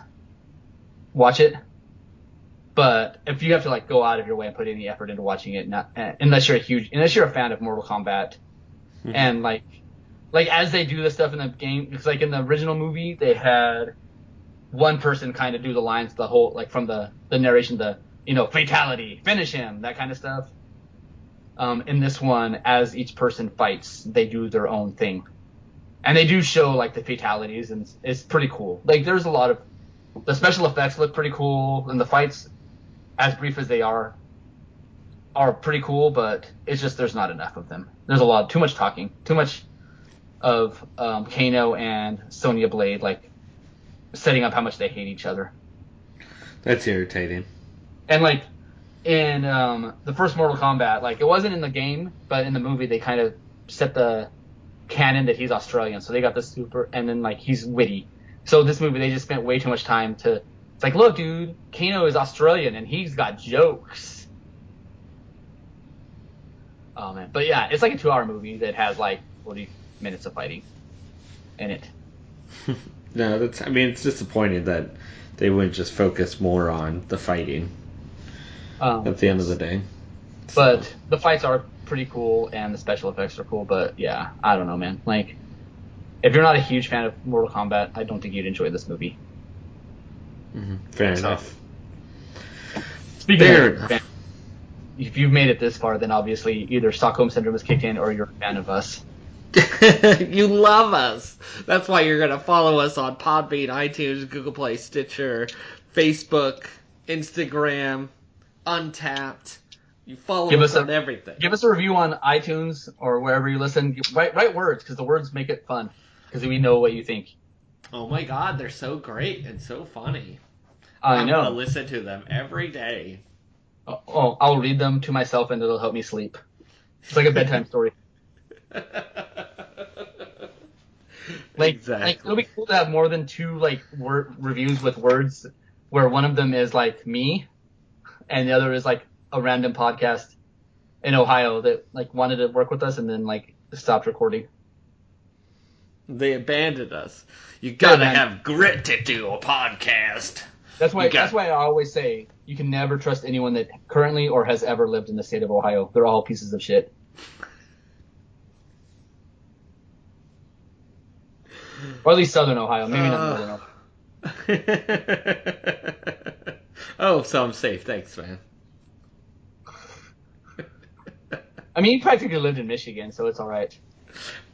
B: watch it. But if you have to like go out of your way and put any effort into watching it, not uh, unless you're a huge, unless you're a fan of Mortal Kombat,
A: Mhm.
B: and like, like as they do this stuff in the game, because like in the original movie they had one person kind of do the lines, the whole like from the the narration, the you know fatality, finish him, that kind of stuff. Um, in this one, as each person fights, they do their own thing, and they do show like the fatalities, and it's, it's pretty cool. Like there's a lot of the special effects look pretty cool, and the fights, as brief as they are, are pretty cool. But it's just there's not enough of them. There's a lot, too much talking, too much of um, Kano and Sonya Blade like setting up how much they hate each other.
A: That's irritating.
B: And like in um, the first Mortal Kombat, like it wasn't in the game, but in the movie they kind of set the canon that he's Australian, so they got the super, and then like he's witty. So this movie they just spent way too much time to. It's like, look, dude, Kano is Australian and he's got jokes. Oh man, but yeah, it's like a two-hour movie that has like 40 minutes of fighting in it.
A: no, that's. I mean, it's disappointing that they wouldn't just focus more on the fighting.
B: Um,
A: At the end of the day.
B: but the fights are pretty cool and the special effects are cool. But yeah, I don't know, man. Like, if you're not a huge fan of Mortal Kombat, I don't think you'd enjoy this movie.
A: Mhm. Fair
B: So-
A: enough.
B: Speaking
A: Fair
B: of,
A: enough.
B: fan- if you've made it this far, then obviously either Stockholm syndrome has kicked in or you're a fan of us.
A: you love us. That's why you're gonna follow us on Podbean, iTunes, Google Play, Stitcher, Facebook, Instagram, Untappd. You follow
B: Give
A: us,
B: us a-
A: on everything.
B: Give us a review on iTunes or wherever you listen. Write, write words because the words make it fun because we know what you think.
A: oh my God, they're so great and so funny.
B: I
A: I'm gonna
B: know.
A: listen to them every day.
B: Oh, oh, I'll read them to myself and it'll help me sleep. It's like a bedtime story. Like,
A: exactly.
B: like it'll be cool to have more than two like word reviews with words, where one of them is like me, and the other is like a random podcast in Ohio that like wanted to work with us and then like stopped recording.
A: They abandoned us. You gotta
B: man.
A: have grit to do a podcast.
B: That's why
A: got-
B: that's why I always say you can never trust anyone that currently or has ever lived in the state of Ohio. They're all pieces of shit. Or at least Southern Ohio, maybe not
A: Uh.
B: Northern Ohio.
A: oh, so I'm safe. Thanks, man.
B: I mean, he practically lived in Michigan, so it's all right.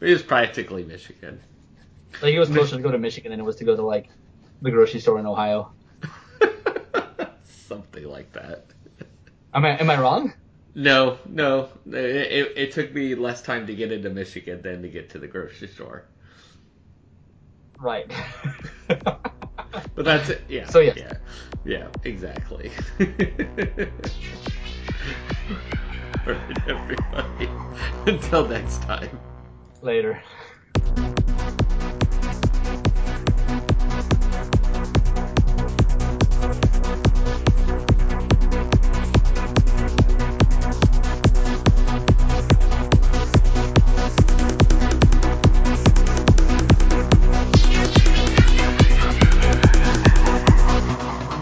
A: It was practically Michigan.
B: Like it was closer to go to Michigan than it was to go to like the grocery store in Ohio.
A: Something like that.
B: Am I am I wrong?
A: No, no. It, it, it took me less time to get into Michigan than to get to the grocery store.
B: Right.
A: But that's it. Yeah.
B: So, yes.
A: Yeah. Yeah. Exactly. Alright, everybody. Until next time.
B: Later.